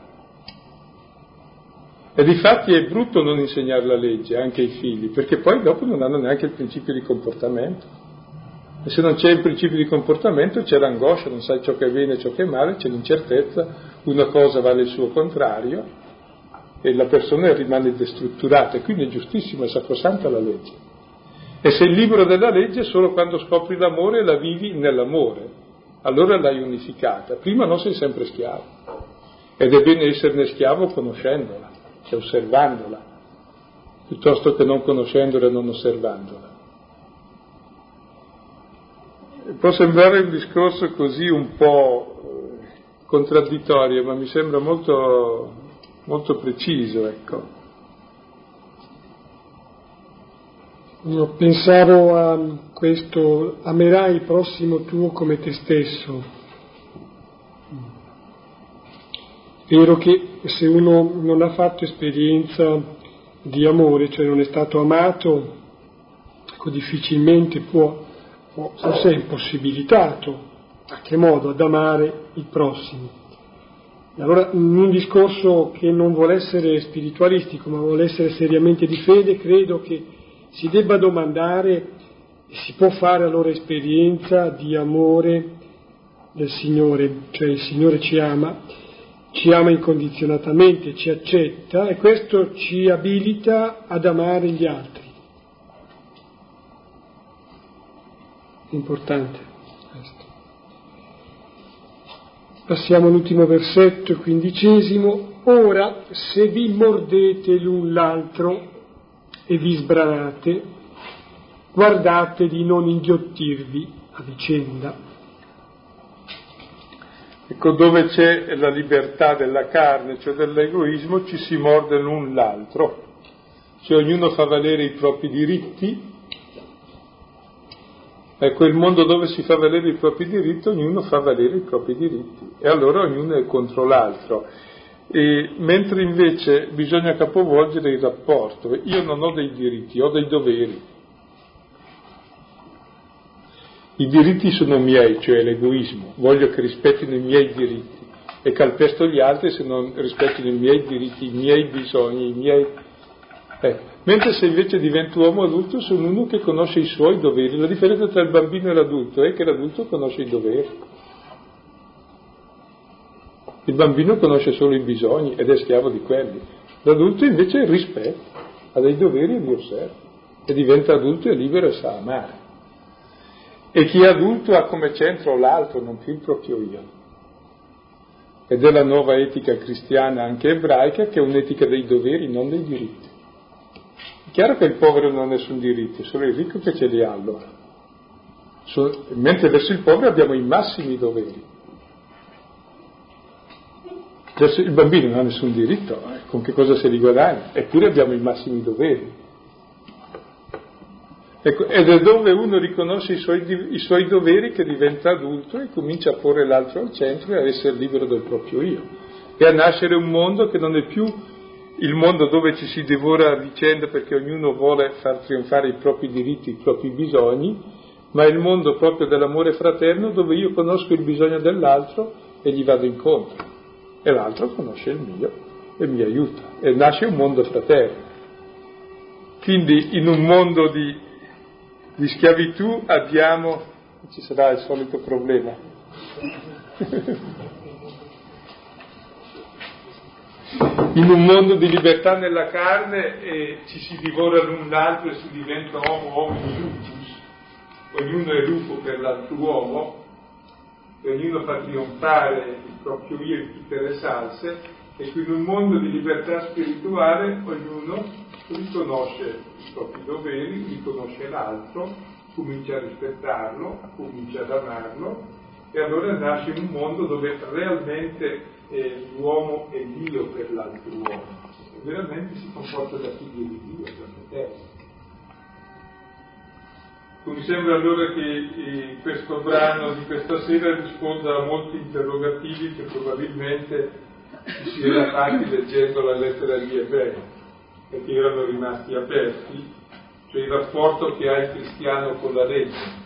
E difatti è brutto non insegnare la legge anche ai figli, perché poi dopo non hanno neanche il principio di comportamento. E se non c'è il principio di comportamento c'è l'angoscia, non sai ciò che è bene e ciò che è male, c'è l'incertezza, una cosa vale il suo contrario e la persona rimane destrutturata. E quindi è giustissima, è sacrosanta la legge. E sei il libro della legge solo quando scopri l'amore e la vivi nell'amore. Allora l'hai unificata. Prima non sei sempre schiavo. Ed è bene esserne schiavo conoscendola cioè osservandola, piuttosto che non conoscendola e non osservandola. Può sembrare un discorso così un po' eh, contraddittorio, ma mi sembra molto, molto preciso, ecco. Io pensavo a questo, amerai il prossimo tuo come te stesso. vero che se uno non ha fatto esperienza di amore, cioè non è stato amato, ecco, difficilmente può, può, forse è impossibilitato, a che modo, ad amare il prossimo. Allora, in un discorso che non vuole essere spiritualistico, ma vuole essere seriamente di fede, credo che si debba domandare, si può fare allora esperienza di amore del Signore, cioè il Signore ci ama, ci ama incondizionatamente, ci accetta e questo ci abilita ad amare gli altri. Importante questo. Passiamo all'ultimo versetto, quindicesimo. Ora, se vi mordete l'un l'altro e vi sbranate, guardate di non inghiottirvi a vicenda Ecco, dove c'è la libertà della carne, cioè dell'egoismo, ci si morde l'un l'altro, cioè ognuno fa valere i propri diritti. Ecco, il mondo dove si fa valere i propri diritti, ognuno fa valere i propri diritti e allora ognuno è contro l'altro. E, mentre invece bisogna capovolgere il rapporto. Io non ho dei diritti, ho dei doveri. I diritti sono miei, cioè l'egoismo, voglio che rispettino i miei diritti e calpesto gli altri se non rispettano i miei diritti, i miei bisogni, i miei... Eh. Mentre se invece divento uomo adulto sono uno che conosce i suoi doveri. La differenza tra il bambino e l'adulto è che l'adulto conosce i doveri. Il bambino conosce solo i bisogni ed è schiavo di quelli. L'adulto invece rispetta, ha dei doveri e li osserva e diventa adulto e libero e sa amare. E chi è adulto ha come centro l'altro, non più il proprio io. Ed è la nuova etica cristiana, anche ebraica, che è un'etica dei doveri, non dei diritti. Chiaro che il povero non ha nessun diritto, solo il ricco che ce li ha allora. mentre verso il povero abbiamo i massimi doveri. Verso il bambino non ha nessun diritto, eh, con che cosa se li guadagna? Eppure abbiamo i massimi doveri. Ecco, ed è dove uno riconosce i suoi, i suoi, doveri che diventa adulto e comincia a porre l'altro al centro e a essere libero del proprio io. E a nascere un mondo che non è più il mondo dove ci si divora a vicenda perché ognuno vuole far trionfare i propri diritti, i propri bisogni, ma il mondo proprio dell'amore fraterno dove io conosco il bisogno dell'altro e gli vado incontro. E l'altro conosce il mio e mi aiuta. E nasce un mondo fraterno. Quindi in un mondo di di schiavitù abbiamo, ci sarà il solito problema. In un mondo di libertà nella carne eh, ci si divora l'un l'altro e si diventa uomo, uomo lupus. Ognuno è lupo per l'altro uomo, e ognuno fa trionfare il proprio io in tutte le salse, e qui in un mondo di libertà spirituale ognuno riconosce i propri doveri, riconosce l'altro, comincia a rispettarlo, comincia ad amarlo e allora nasce un mondo dove realmente eh, l'uomo è Dio per l'altro uomo, e veramente si comporta da figlio di Dio, da fratello. Mi sembra allora che eh, questo brano di questa sera risponda a molti interrogativi che probabilmente si era fatti leggendo la lettera agli ebrei, perché erano rimasti aperti, cioè il rapporto che ha il cristiano con la legge.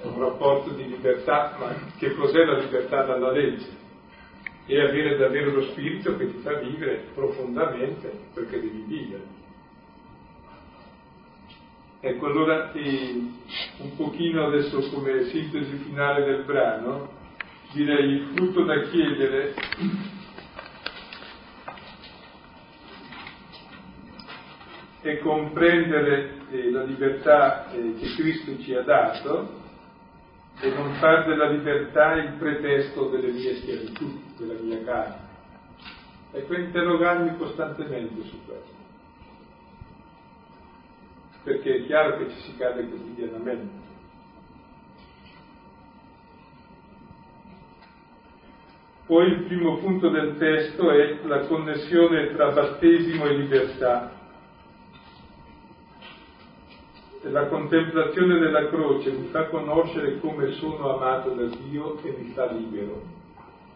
È un rapporto di libertà, ma che cos'è la libertà dalla legge? E avere davvero lo spirito che ti fa vivere profondamente perché devi vivere. Ecco, allora un pochino adesso come sintesi finale del brano, direi il frutto da chiedere è comprendere eh, la libertà eh, che Cristo ci ha dato e non fare della libertà il pretesto delle mie schiavitù, della mia carne. Ecco, interrogarmi costantemente su questo perché è chiaro che ci si cade quotidianamente. Poi il primo punto del testo è la connessione tra battesimo e libertà. La contemplazione della croce mi fa conoscere come sono amato da Dio e mi fa libero,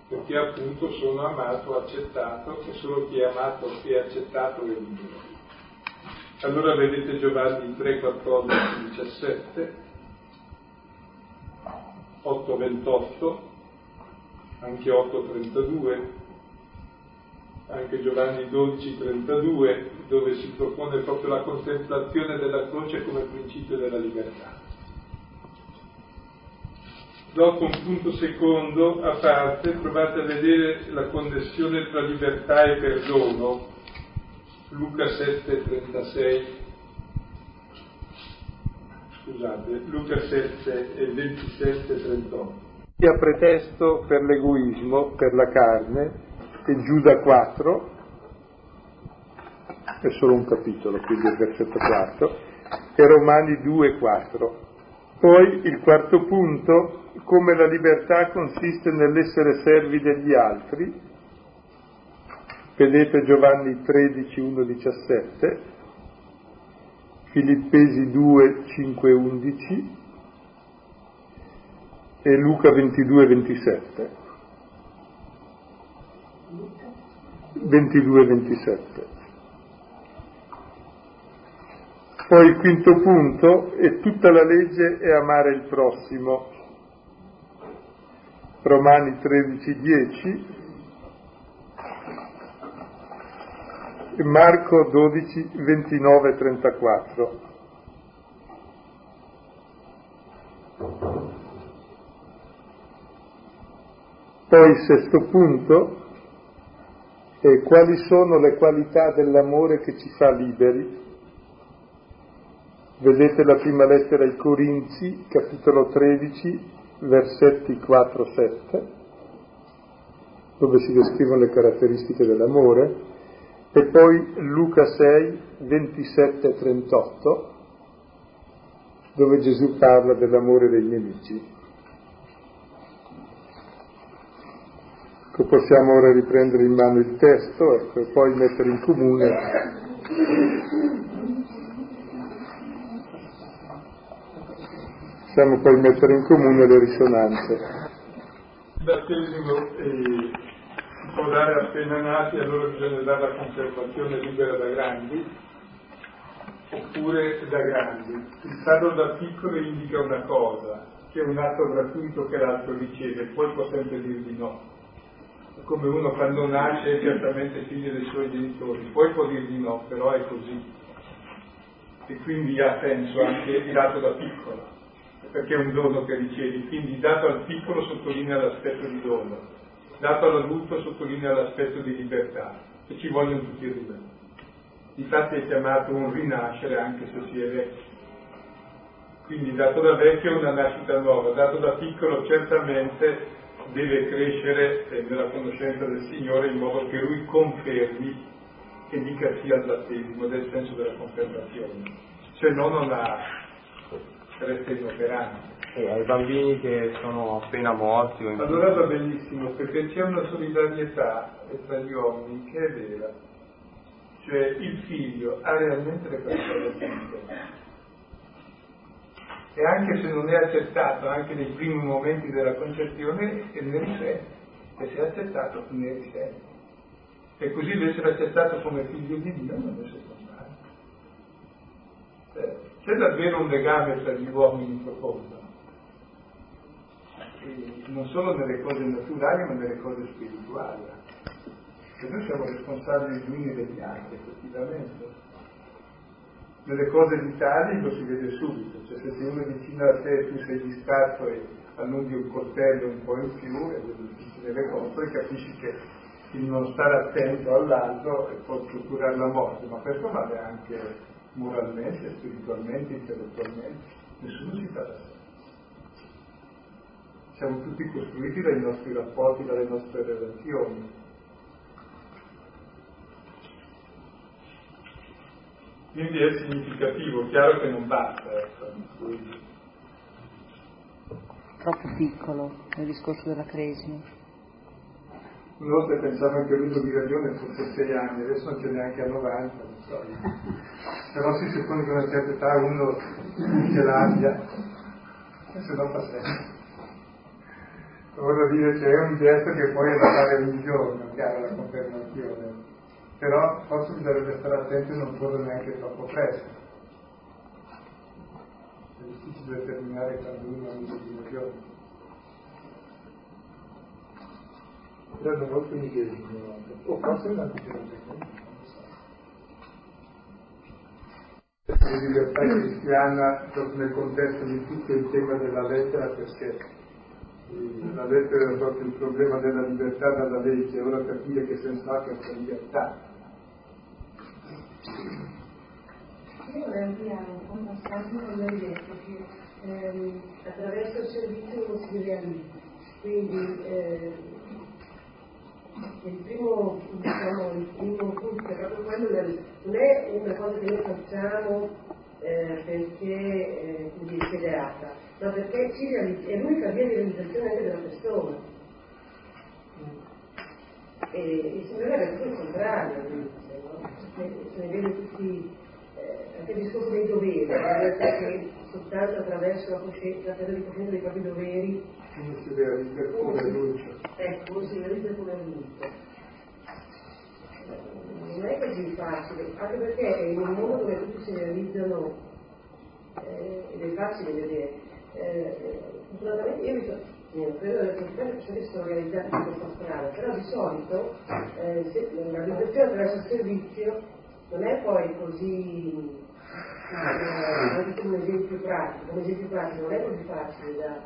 perché appunto sono amato, accettato e solo chi è amato e accettato è libero. Allora vedete Giovanni 3, 14, 17, 8, 28, anche 8, 32, anche Giovanni 12, 32, dove si propone proprio la contemplazione della croce come principio della libertà. Dopo un punto secondo, a parte, provate a vedere la connessione tra libertà e perdono, Luca 7, 36, scusate, Luca 7 e 27, 38. A pretesto per l'egoismo, per la carne, e Giuda 4, è solo un capitolo, quindi il versetto 4, e Romani 2, 4. Poi il quarto punto, come la libertà consiste nell'essere servi degli altri, Vedete Giovanni 13, 1, 17, Filippesi 2, 5, 11 e Luca 22, 27. 22, 27. Poi il quinto punto è tutta la legge è amare il prossimo. Romani 13, 10 Marco 12, 29, 34. Poi il sesto punto è quali sono le qualità dell'amore che ci fa liberi. Vedete la prima lettera ai Corinzi, capitolo 13, versetti 4-7, dove si descrivono le caratteristiche dell'amore. E poi Luca 6, 27 38, dove Gesù parla dell'amore dei nemici. Ecco, possiamo ora riprendere in mano il testo ecco, e poi mettere in comune possiamo poi mettere in comune le risonanze. Il battesimo è può dare appena nati, allora bisogna dare la conservazione libera da grandi, oppure da grandi. Il farlo da piccolo indica una cosa, che è un atto gratuito che l'altro riceve, poi può sempre dir di no. Come uno quando nasce è certamente figlio dei suoi genitori, poi può dir di no, però è così. E quindi ha senso anche dato da piccolo, perché è un dono che ricevi, quindi dato al piccolo sottolinea l'aspetto di dono dato all'adulto sottolinea l'aspetto di libertà e ci vogliono tutti e due. Infatti è chiamato un rinascere anche se si è vecchio. Quindi dato da vecchio è una nascita nuova, dato da piccolo certamente deve crescere nella conoscenza del Signore in modo che Lui confermi e dica sia al battesimo del senso della confermazione. Se no non ha, resta inoperante e ai bambini che sono appena morti. O allora va benissimo, perché c'è una solidarietà tra gli uomini che è vera, cioè il figlio ha realmente le figlio. e anche se non è accettato, anche nei primi momenti della concezione, ne risente. Se sei accettato, ne risente. E così l'essere accettato come figlio di Dio non è secondario. C'è davvero un legame tra gli uomini profondo, non solo nelle cose naturali ma nelle cose spirituali. Che noi siamo responsabili gli uni degli altri, effettivamente. Nelle cose vitali lo si vede subito, cioè se uno è vicino a te tu sei distratto e allunghi un coltello un po' in più e si deve conto e capisci che il non stare attento all'altro può procurare la morte, ma questo vale anche moralmente, spiritualmente, intellettualmente, nessuno si sé. Siamo tutti costruiti dai nostri rapporti, dalle nostre relazioni Quindi è significativo, chiaro che non basta. Ecco. Troppo piccolo nel discorso della cresima. Una volta pensavo che l'uso di ragione fosse 6 anni, adesso non ce n'è anche a 90, non so. Però si suppone che a una certa età uno ce l'abbia, se no fa sempre. Vorrei dire c'è un gesto che poi è da fare ogni giorno, chiaro la confermazione però forse bisognerebbe stare attenti e non farlo neanche troppo presto. È difficile determinare quando uno ha un'illuminazione. Erano molto inglesi, o forse è una la libertà cristiana nel contesto di tutto il tema della lettera perché la lettera è proprio il problema della libertà dalla legge, ora capire che senso ha questa libertà io vorrei ampliare un po' passaggio che ehm, attraverso il servizio si. Quindi eh, il, primo, diciamo, il primo punto proprio quello non è una cosa che noi facciamo eh, perché eh, è desiderata, ma perché ci realizza, è l'unica via di realizzazione anche della persona. E il Signore è tutto il contrario, se ne vede tutti anche il discorso dei doveri, che soltanto attraverso la, coscienza, la presa di coscienza dei propri doveri uno si realizza come luce. Ecco, uno si realizza come luce. Non è così facile, anche perché in un mondo dove tutti si realizzano, eh, ed è facile vedere, eh, fortunatamente io mi sono io credo che le persone sono realizzate in questa strada, però di solito eh, la realizzazione attraverso il servizio non è poi così anche come esempio pratico, come esempio pratico non è così facile da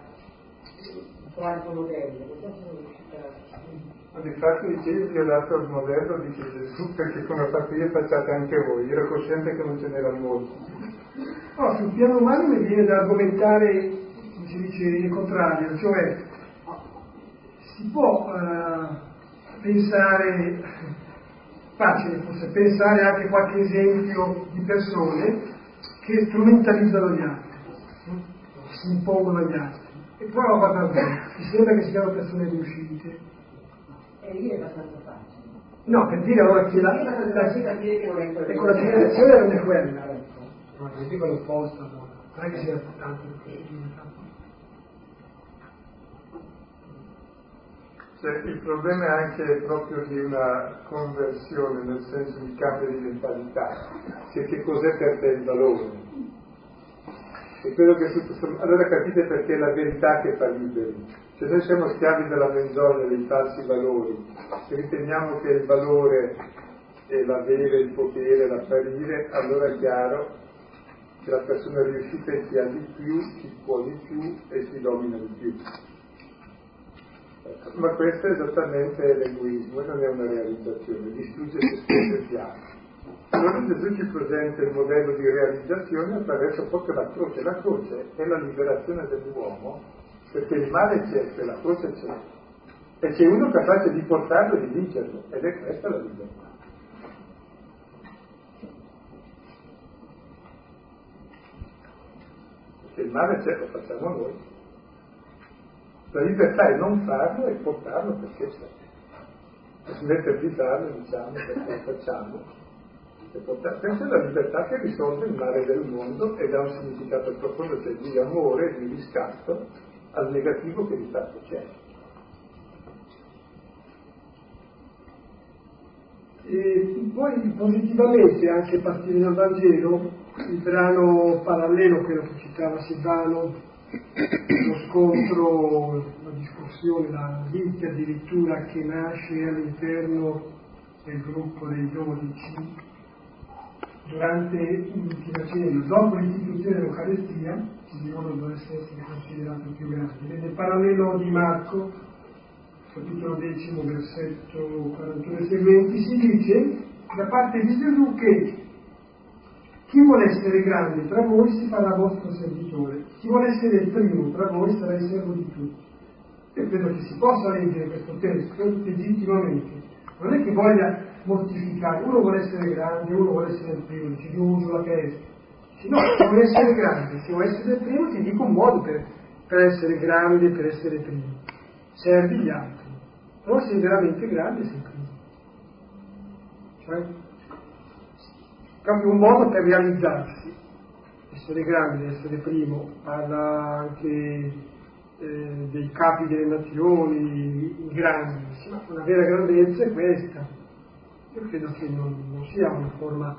trovare un modello, non so se sono riuscita ma di fatto i Gesù ha dato il modello, dice Gesù, perché come ho fatto io facciate anche voi, io ero cosciente che non ce n'erano molti. No, sul piano umano mi viene da argomentare, come si dice, il contrario, cioè si può eh, pensare, facile forse, pensare anche qualche esempio di persone che strumentalizzano gli altri, si impongono agli altri. E poi ho guardato bene, mi sembra che siano persone riuscite. E lì è abbastanza facile. No, per dire allora che la, la, la, la, che non è quella. Ecco, la generazione non è quella. No, non dico l'opposta, non è che sia tanto il problema è anche proprio di una conversione, nel senso di cambio di mentalità, cioè che cos'è per te il valore. E credo che allora capite perché è la verità che fa liberi. Se noi siamo schiavi della menzogna, dei falsi valori, se riteniamo che il valore è l'avere, il potere, l'apparire, allora è chiaro che la persona riuscita è chi ha di più, chi può di più e chi domina di più. Ma questo è esattamente l'egoismo non è una realizzazione, distrugge se stesso altri. Allora Gesù ci presenta il modello di realizzazione attraverso proprio la croce. La croce è la liberazione dell'uomo perché il male c'è, che la croce c'è. E c'è uno capace di portarlo e di vincerlo ed è questa la libertà. Perché il male c'è, lo facciamo noi. La libertà è non farlo e portarlo perché c'è. Smettere di farlo, diciamo, perché facciamo. Questa è la libertà che risolve il male del mondo e dà un significato profondo, cioè di amore, di riscatto al negativo che di fatto c'è. E poi positivamente, anche a partire dal Vangelo, il brano parallelo, quello che citava Silvano, lo scontro, la discussione, la lite addirittura che nasce all'interno del gruppo dei dodici durante l'ultima cena, dopo l'istituzione dell'Eucaristia, il giorno dovesse essere considerato più grande. Nel parallelo di Marco, capitolo decimo, versetto 41 e seguenti, si dice da parte di Gesù che chi vuole essere grande tra voi si farà vostro servitore, chi vuole essere il primo tra voi sarà il servo di tutti. Io credo che si possa leggere questo testo legittimamente, non è che voglia mortificare, uno vuole essere grande, uno vuole essere il primo, io uso la testa. No, se vuoi essere grande, se vuoi essere il primo ti dico un modo per, per essere grande, per essere primo. Servi gli altri. Non sei veramente grande, sei primo. Cioè, proprio un modo per realizzarsi. Essere grande, essere primo, parla anche eh, dei capi delle nazioni, grandi, ma una vera grandezza è questa. Io credo che non, non sia una forma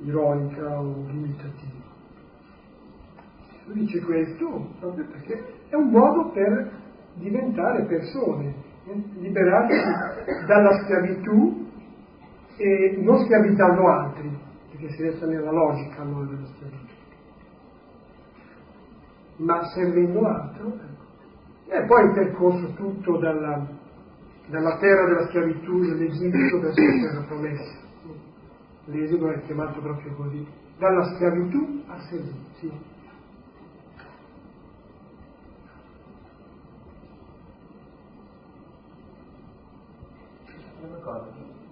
ironica o limitativa. Lui dice questo proprio perché è un modo per diventare persone, eh, liberarsi dalla schiavitù e non schiavizzando altri, perché si resta nella logica allora della schiavitù, ma servendo altro. Ecco. E poi il percorso tutto dalla, dalla terra della schiavitù dell'Egitto verso la terra promessa. L'esodo è chiamato proprio così, dalla schiavitù al servizio.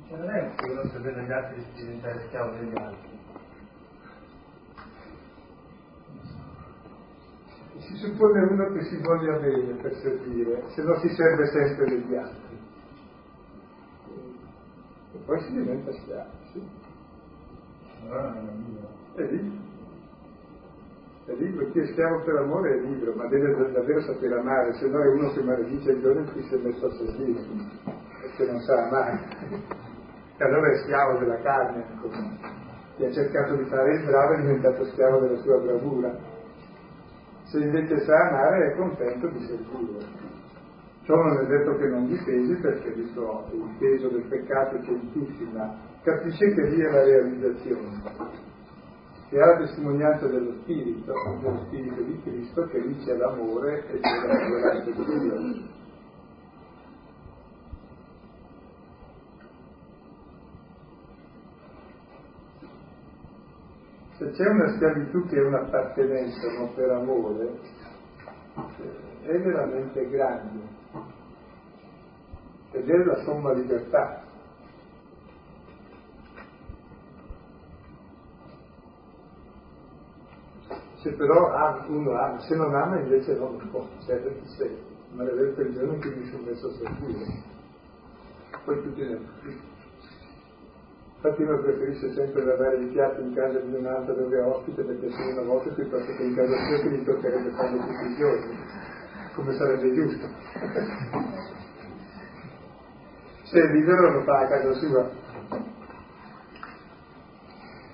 Non è che uno se vede gli altri diventare schiavo degli altri. Si suppone uno che si voglia bene per servire, se no si serve sempre degli altri. E poi si diventa non è libero. È libero. Chi è schiavo per amore è libero, ma deve davvero sapere amare, se no è uno che maledice il giorno in cui si è messo a servire, perché non sa amare. E allora è schiavo della carne, chi ha cercato di fare il bravo è diventato schiavo della sua bravura. Se invece sa amare è contento di servire. Ciò non è detto che non dipesi perché visto il peso del peccato c'è in tutti, ma capisce che lì è la realizzazione. Che ha la testimonianza dello Spirito, dello Spirito di Cristo, che lì c'è l'amore e c'è la speranza di Dio. Se c'è una schiavitù che è un'appartenenza, non per amore, è veramente grande ed è la somma libertà. Se però uno ama, se non ama invece non può, serve chi sei, ma vero il giorno cui mi sono messo a servire. Poi tutti ne approfittano. Infatti uno preferisce sempre lavare i piatti in casa di un altro dove è ospite perché se una volta piuttosto che in casa sua che gli toccherebbe farlo tutti i giorni, come sarebbe giusto. Se è libero lo fa a casa sua,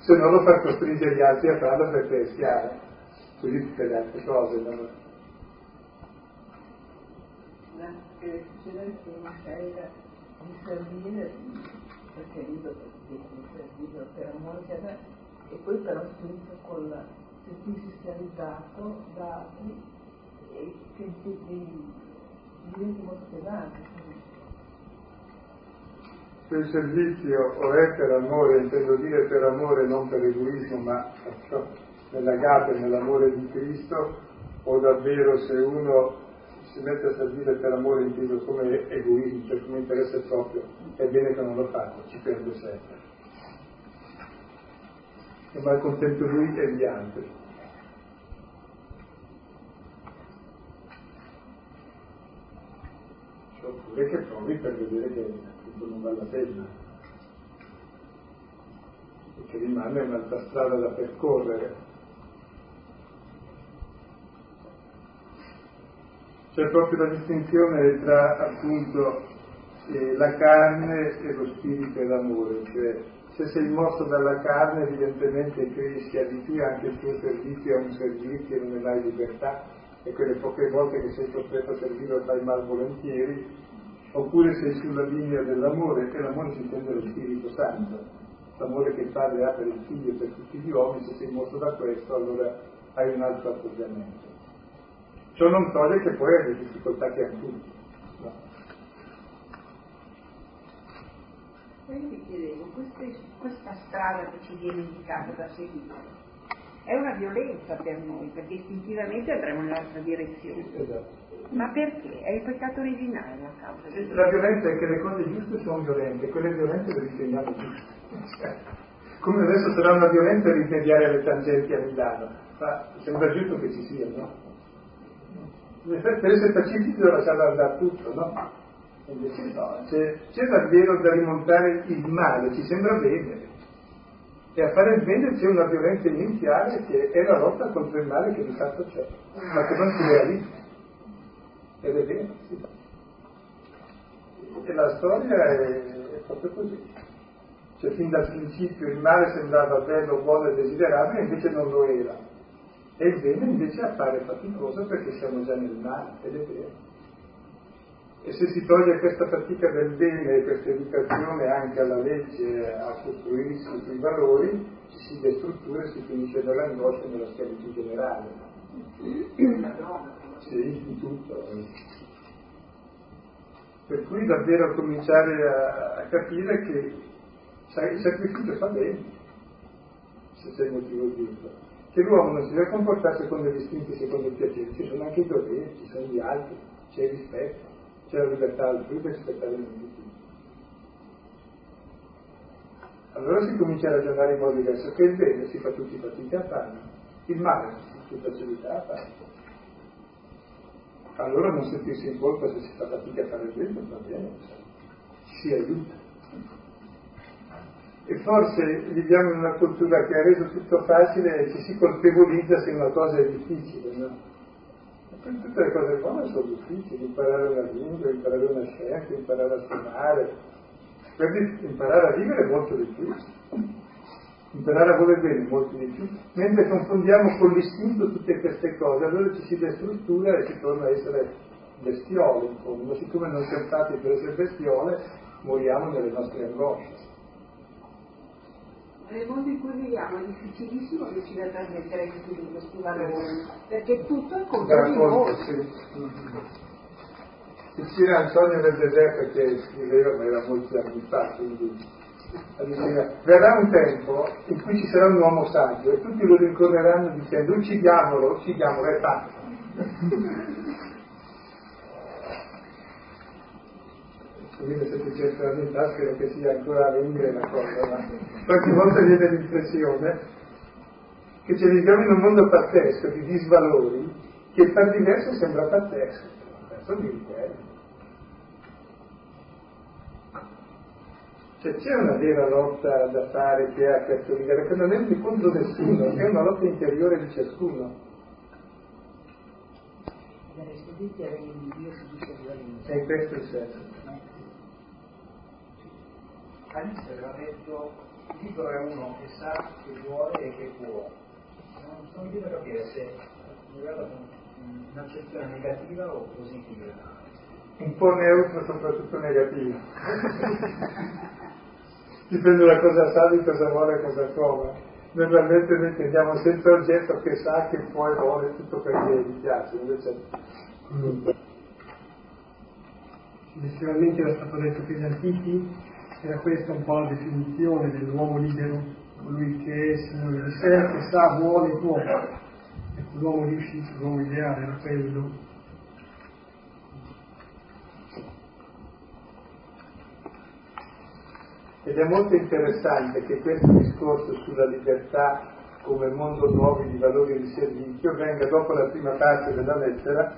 se no lo fa costringere gli altri a farlo perché è schiavo, così tutte le altre cose. No? che succede che una scelta di servire perché è per amore eccetera e poi però senza col sentirsi schiavizzato da altri e sentirsi diventa molto pesante il servizio o è per amore, intendo dire per amore non per egoismo, ma nell'agape, nell'amore di Cristo, o davvero se uno si mette a servire per amore inteso come egoismo, cioè come interesse proprio, è bene che non lo faccia, ci perde sempre. E va contento lui e gli altri. Oppure che provi per vedere che non vale la pena. umana è un'altra strada da percorrere. C'è proprio la distinzione tra appunto eh, la carne e lo spirito e l'amore, cioè se sei mosso dalla carne evidentemente credi sia di più anche il tuo servizio è un servizio e non ne hai libertà e quelle poche volte che sei costretto a servire lo fai malvolentieri, oppure sei sulla linea dell'amore, e l'amore si intende lo Spirito Santo, l'amore che il Padre ha per il Figlio e per tutti gli uomini, se sei mosso da questo allora hai un altro atteggiamento. Ciò non toglie che poi hai le difficoltà che hanno tutti. Io ti chiedevo, queste, questa strada che ci viene indicata da seguire, è una violenza per noi, perché istintivamente andremo nell'altra direzione. Esatto. Ma perché? È il peccato originale la causa. La violenza è che le cose giuste sono violente, quelle violente le riteniamo giuste. Come adesso sarà una violenza rimediare le tangenti a Milano, ma sembra giusto che ci sia, no? Per essere pacifici bisogna lasciare andare tutto, no? Invece no, c'è, c'è davvero da rimontare il male, ci sembra bene, e a fare il bene c'è una violenza iniziale che è la lotta contro il male che di fatto c'è, ma che non si realizza. Ed è vero, sì. E la storia è, è proprio così. Cioè fin dal principio il male sembrava bello, buono e desiderabile, invece non lo era. E il bene invece appare faticoso perché siamo già nel male, ed è vero. E se si toglie questa fatica del bene e questa educazione anche alla legge a costruirsi sui valori, ci si destruttura e si finisce nell'angoscia e nella schiavitù generale. Sì, in tutto. Per cui davvero cominciare a, a capire che sai, il sacrificio fa bene, se c'è il motivo giusto. Che l'uomo non si deve comportare secondo gli istinti, secondo il piacere, ci sono anche i doveri, ci sono gli altri, c'è il rispetto rispettare il mondo Allora si comincia a ragionare in modo diverso, che il bene si fa tutti fatica a farlo, il male si fa tutta facilità a farlo. Allora non sentirsi in colpa se si fa fatica a fare il bene, va bene, si aiuta. E forse viviamo in una cultura che ha reso tutto facile e ci si colpevolizza se una cosa è difficile, no? Tutte le cose buone sono difficili, imparare una lingua, imparare una scienza, imparare a suonare, per imparare a vivere molto di più, imparare a voler bene molto di più, mentre confondiamo con l'istinto tutte queste cose, allora ci si destruttura e si torna a essere bestiole, in fondo, siccome non siamo fatti per essere bestiole, moriamo nelle nostre angosce nel mondo in cui viviamo è difficilissimo riuscire a trasmettere tutti questi valori, perché tutto è contro di noi. Vicino al sogno del deserto che scriveva, ma era molti anni fa, quindi diceva, verrà un tempo in cui ci sarà un uomo saggio e tutti lo rincorreranno dicendo uccidiamolo, uccidiamolo, è fatto. Quindi se ti cerca la metà spero che sia ancora lunga la cosa, ma qualche volta viene l'impressione che ci viviamo in un mondo pazzesco di disvalori che per diverso sembra pazzesco, adesso mi ripeto. Cioè c'è una vera lotta da fare che ha questo livello, che non è contro nessuno, è una lotta interiore di ciascuno. E questo è il senso. All'inizio aveva detto il libro è uno che sa, che vuole e che può. Non sono riuscito a capire se è un'accezione negativa o positiva. Un po' neutro, soprattutto negativo. Dipende da cosa sa, di cosa vuole e cosa trova. Normalmente noi tendiamo sempre oggetto che sa, che può e vuole tutto perché gli piace, invece. Letteralmente era stato detto che gli antichi era questa un po' la definizione dell'uomo libero, colui che è signore di sé, che sa, vuole e può. Ecco, l'uomo riuscito, l'uomo ideale era quello. Ed è molto interessante che questo discorso sulla libertà come mondo nuovo di valori e di servizio venga dopo la prima parte della lettera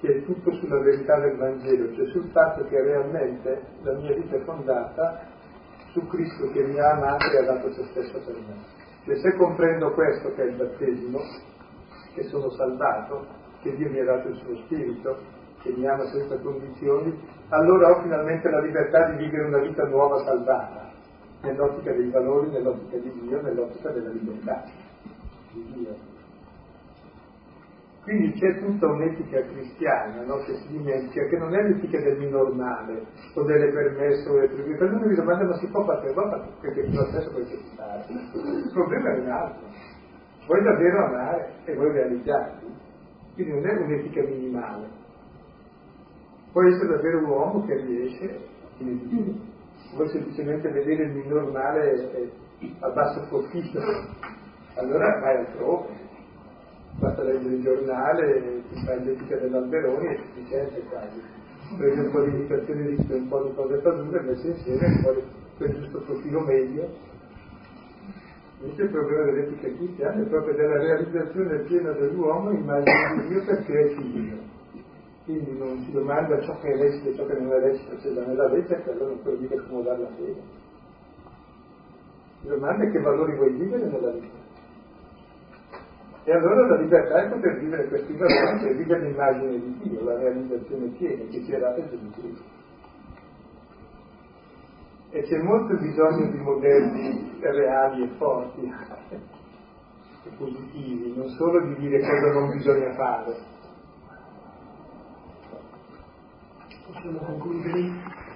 che è tutto sulla verità del Vangelo, cioè sul fatto che realmente la mia vita è fondata su Cristo che mi ha amato e ha dato se stesso per me. Cioè se comprendo questo che è il battesimo, che sono salvato, che Dio mi ha dato il suo spirito, che mi ama senza condizioni, allora ho finalmente la libertà di vivere una vita nuova salvata, nell'ottica dei valori, nell'ottica di Dio, nell'ottica della libertà di Dio. Quindi c'è tutta un'etica cristiana no? che si dimentica, che non è l'etica del minor male o delle permesse o delle privilegie. Per uno mi domanda ma si può fare, ma perché lo stesso puoi fare. Il problema è un altro. Vuoi davvero amare e vuoi realizzarti? Quindi non è un'etica minimale. Puoi essere davvero un uomo che riesce, vuoi semplicemente vedere il minor male a basso profitto, allora vai altrove basta leggere il giornale, ti fai l'etica dell'Alberoni e è sufficiente quasi. Prendi un po' di indicazioni di un po' di cose padure, messe insieme e poi quel giusto profilo medio. Invece il problema dell'etica cristiana è proprio della realizzazione piena dell'uomo immagine di Dio perché è figlio. Quindi non si domanda ciò che è lecito e ciò che non è lecito se da nella legge, che allora non può mica accomodare la fede. Si domanda che valori vuoi vivere nella vita. E allora la libertà è poter vivere questi valori e vivere l'immagine di Dio, la realizzazione piena che ci è data Gesù Cristo. E c'è molto bisogno di modelli reali e forti e positivi, non solo di dire cosa non bisogna fare. Possiamo concludere?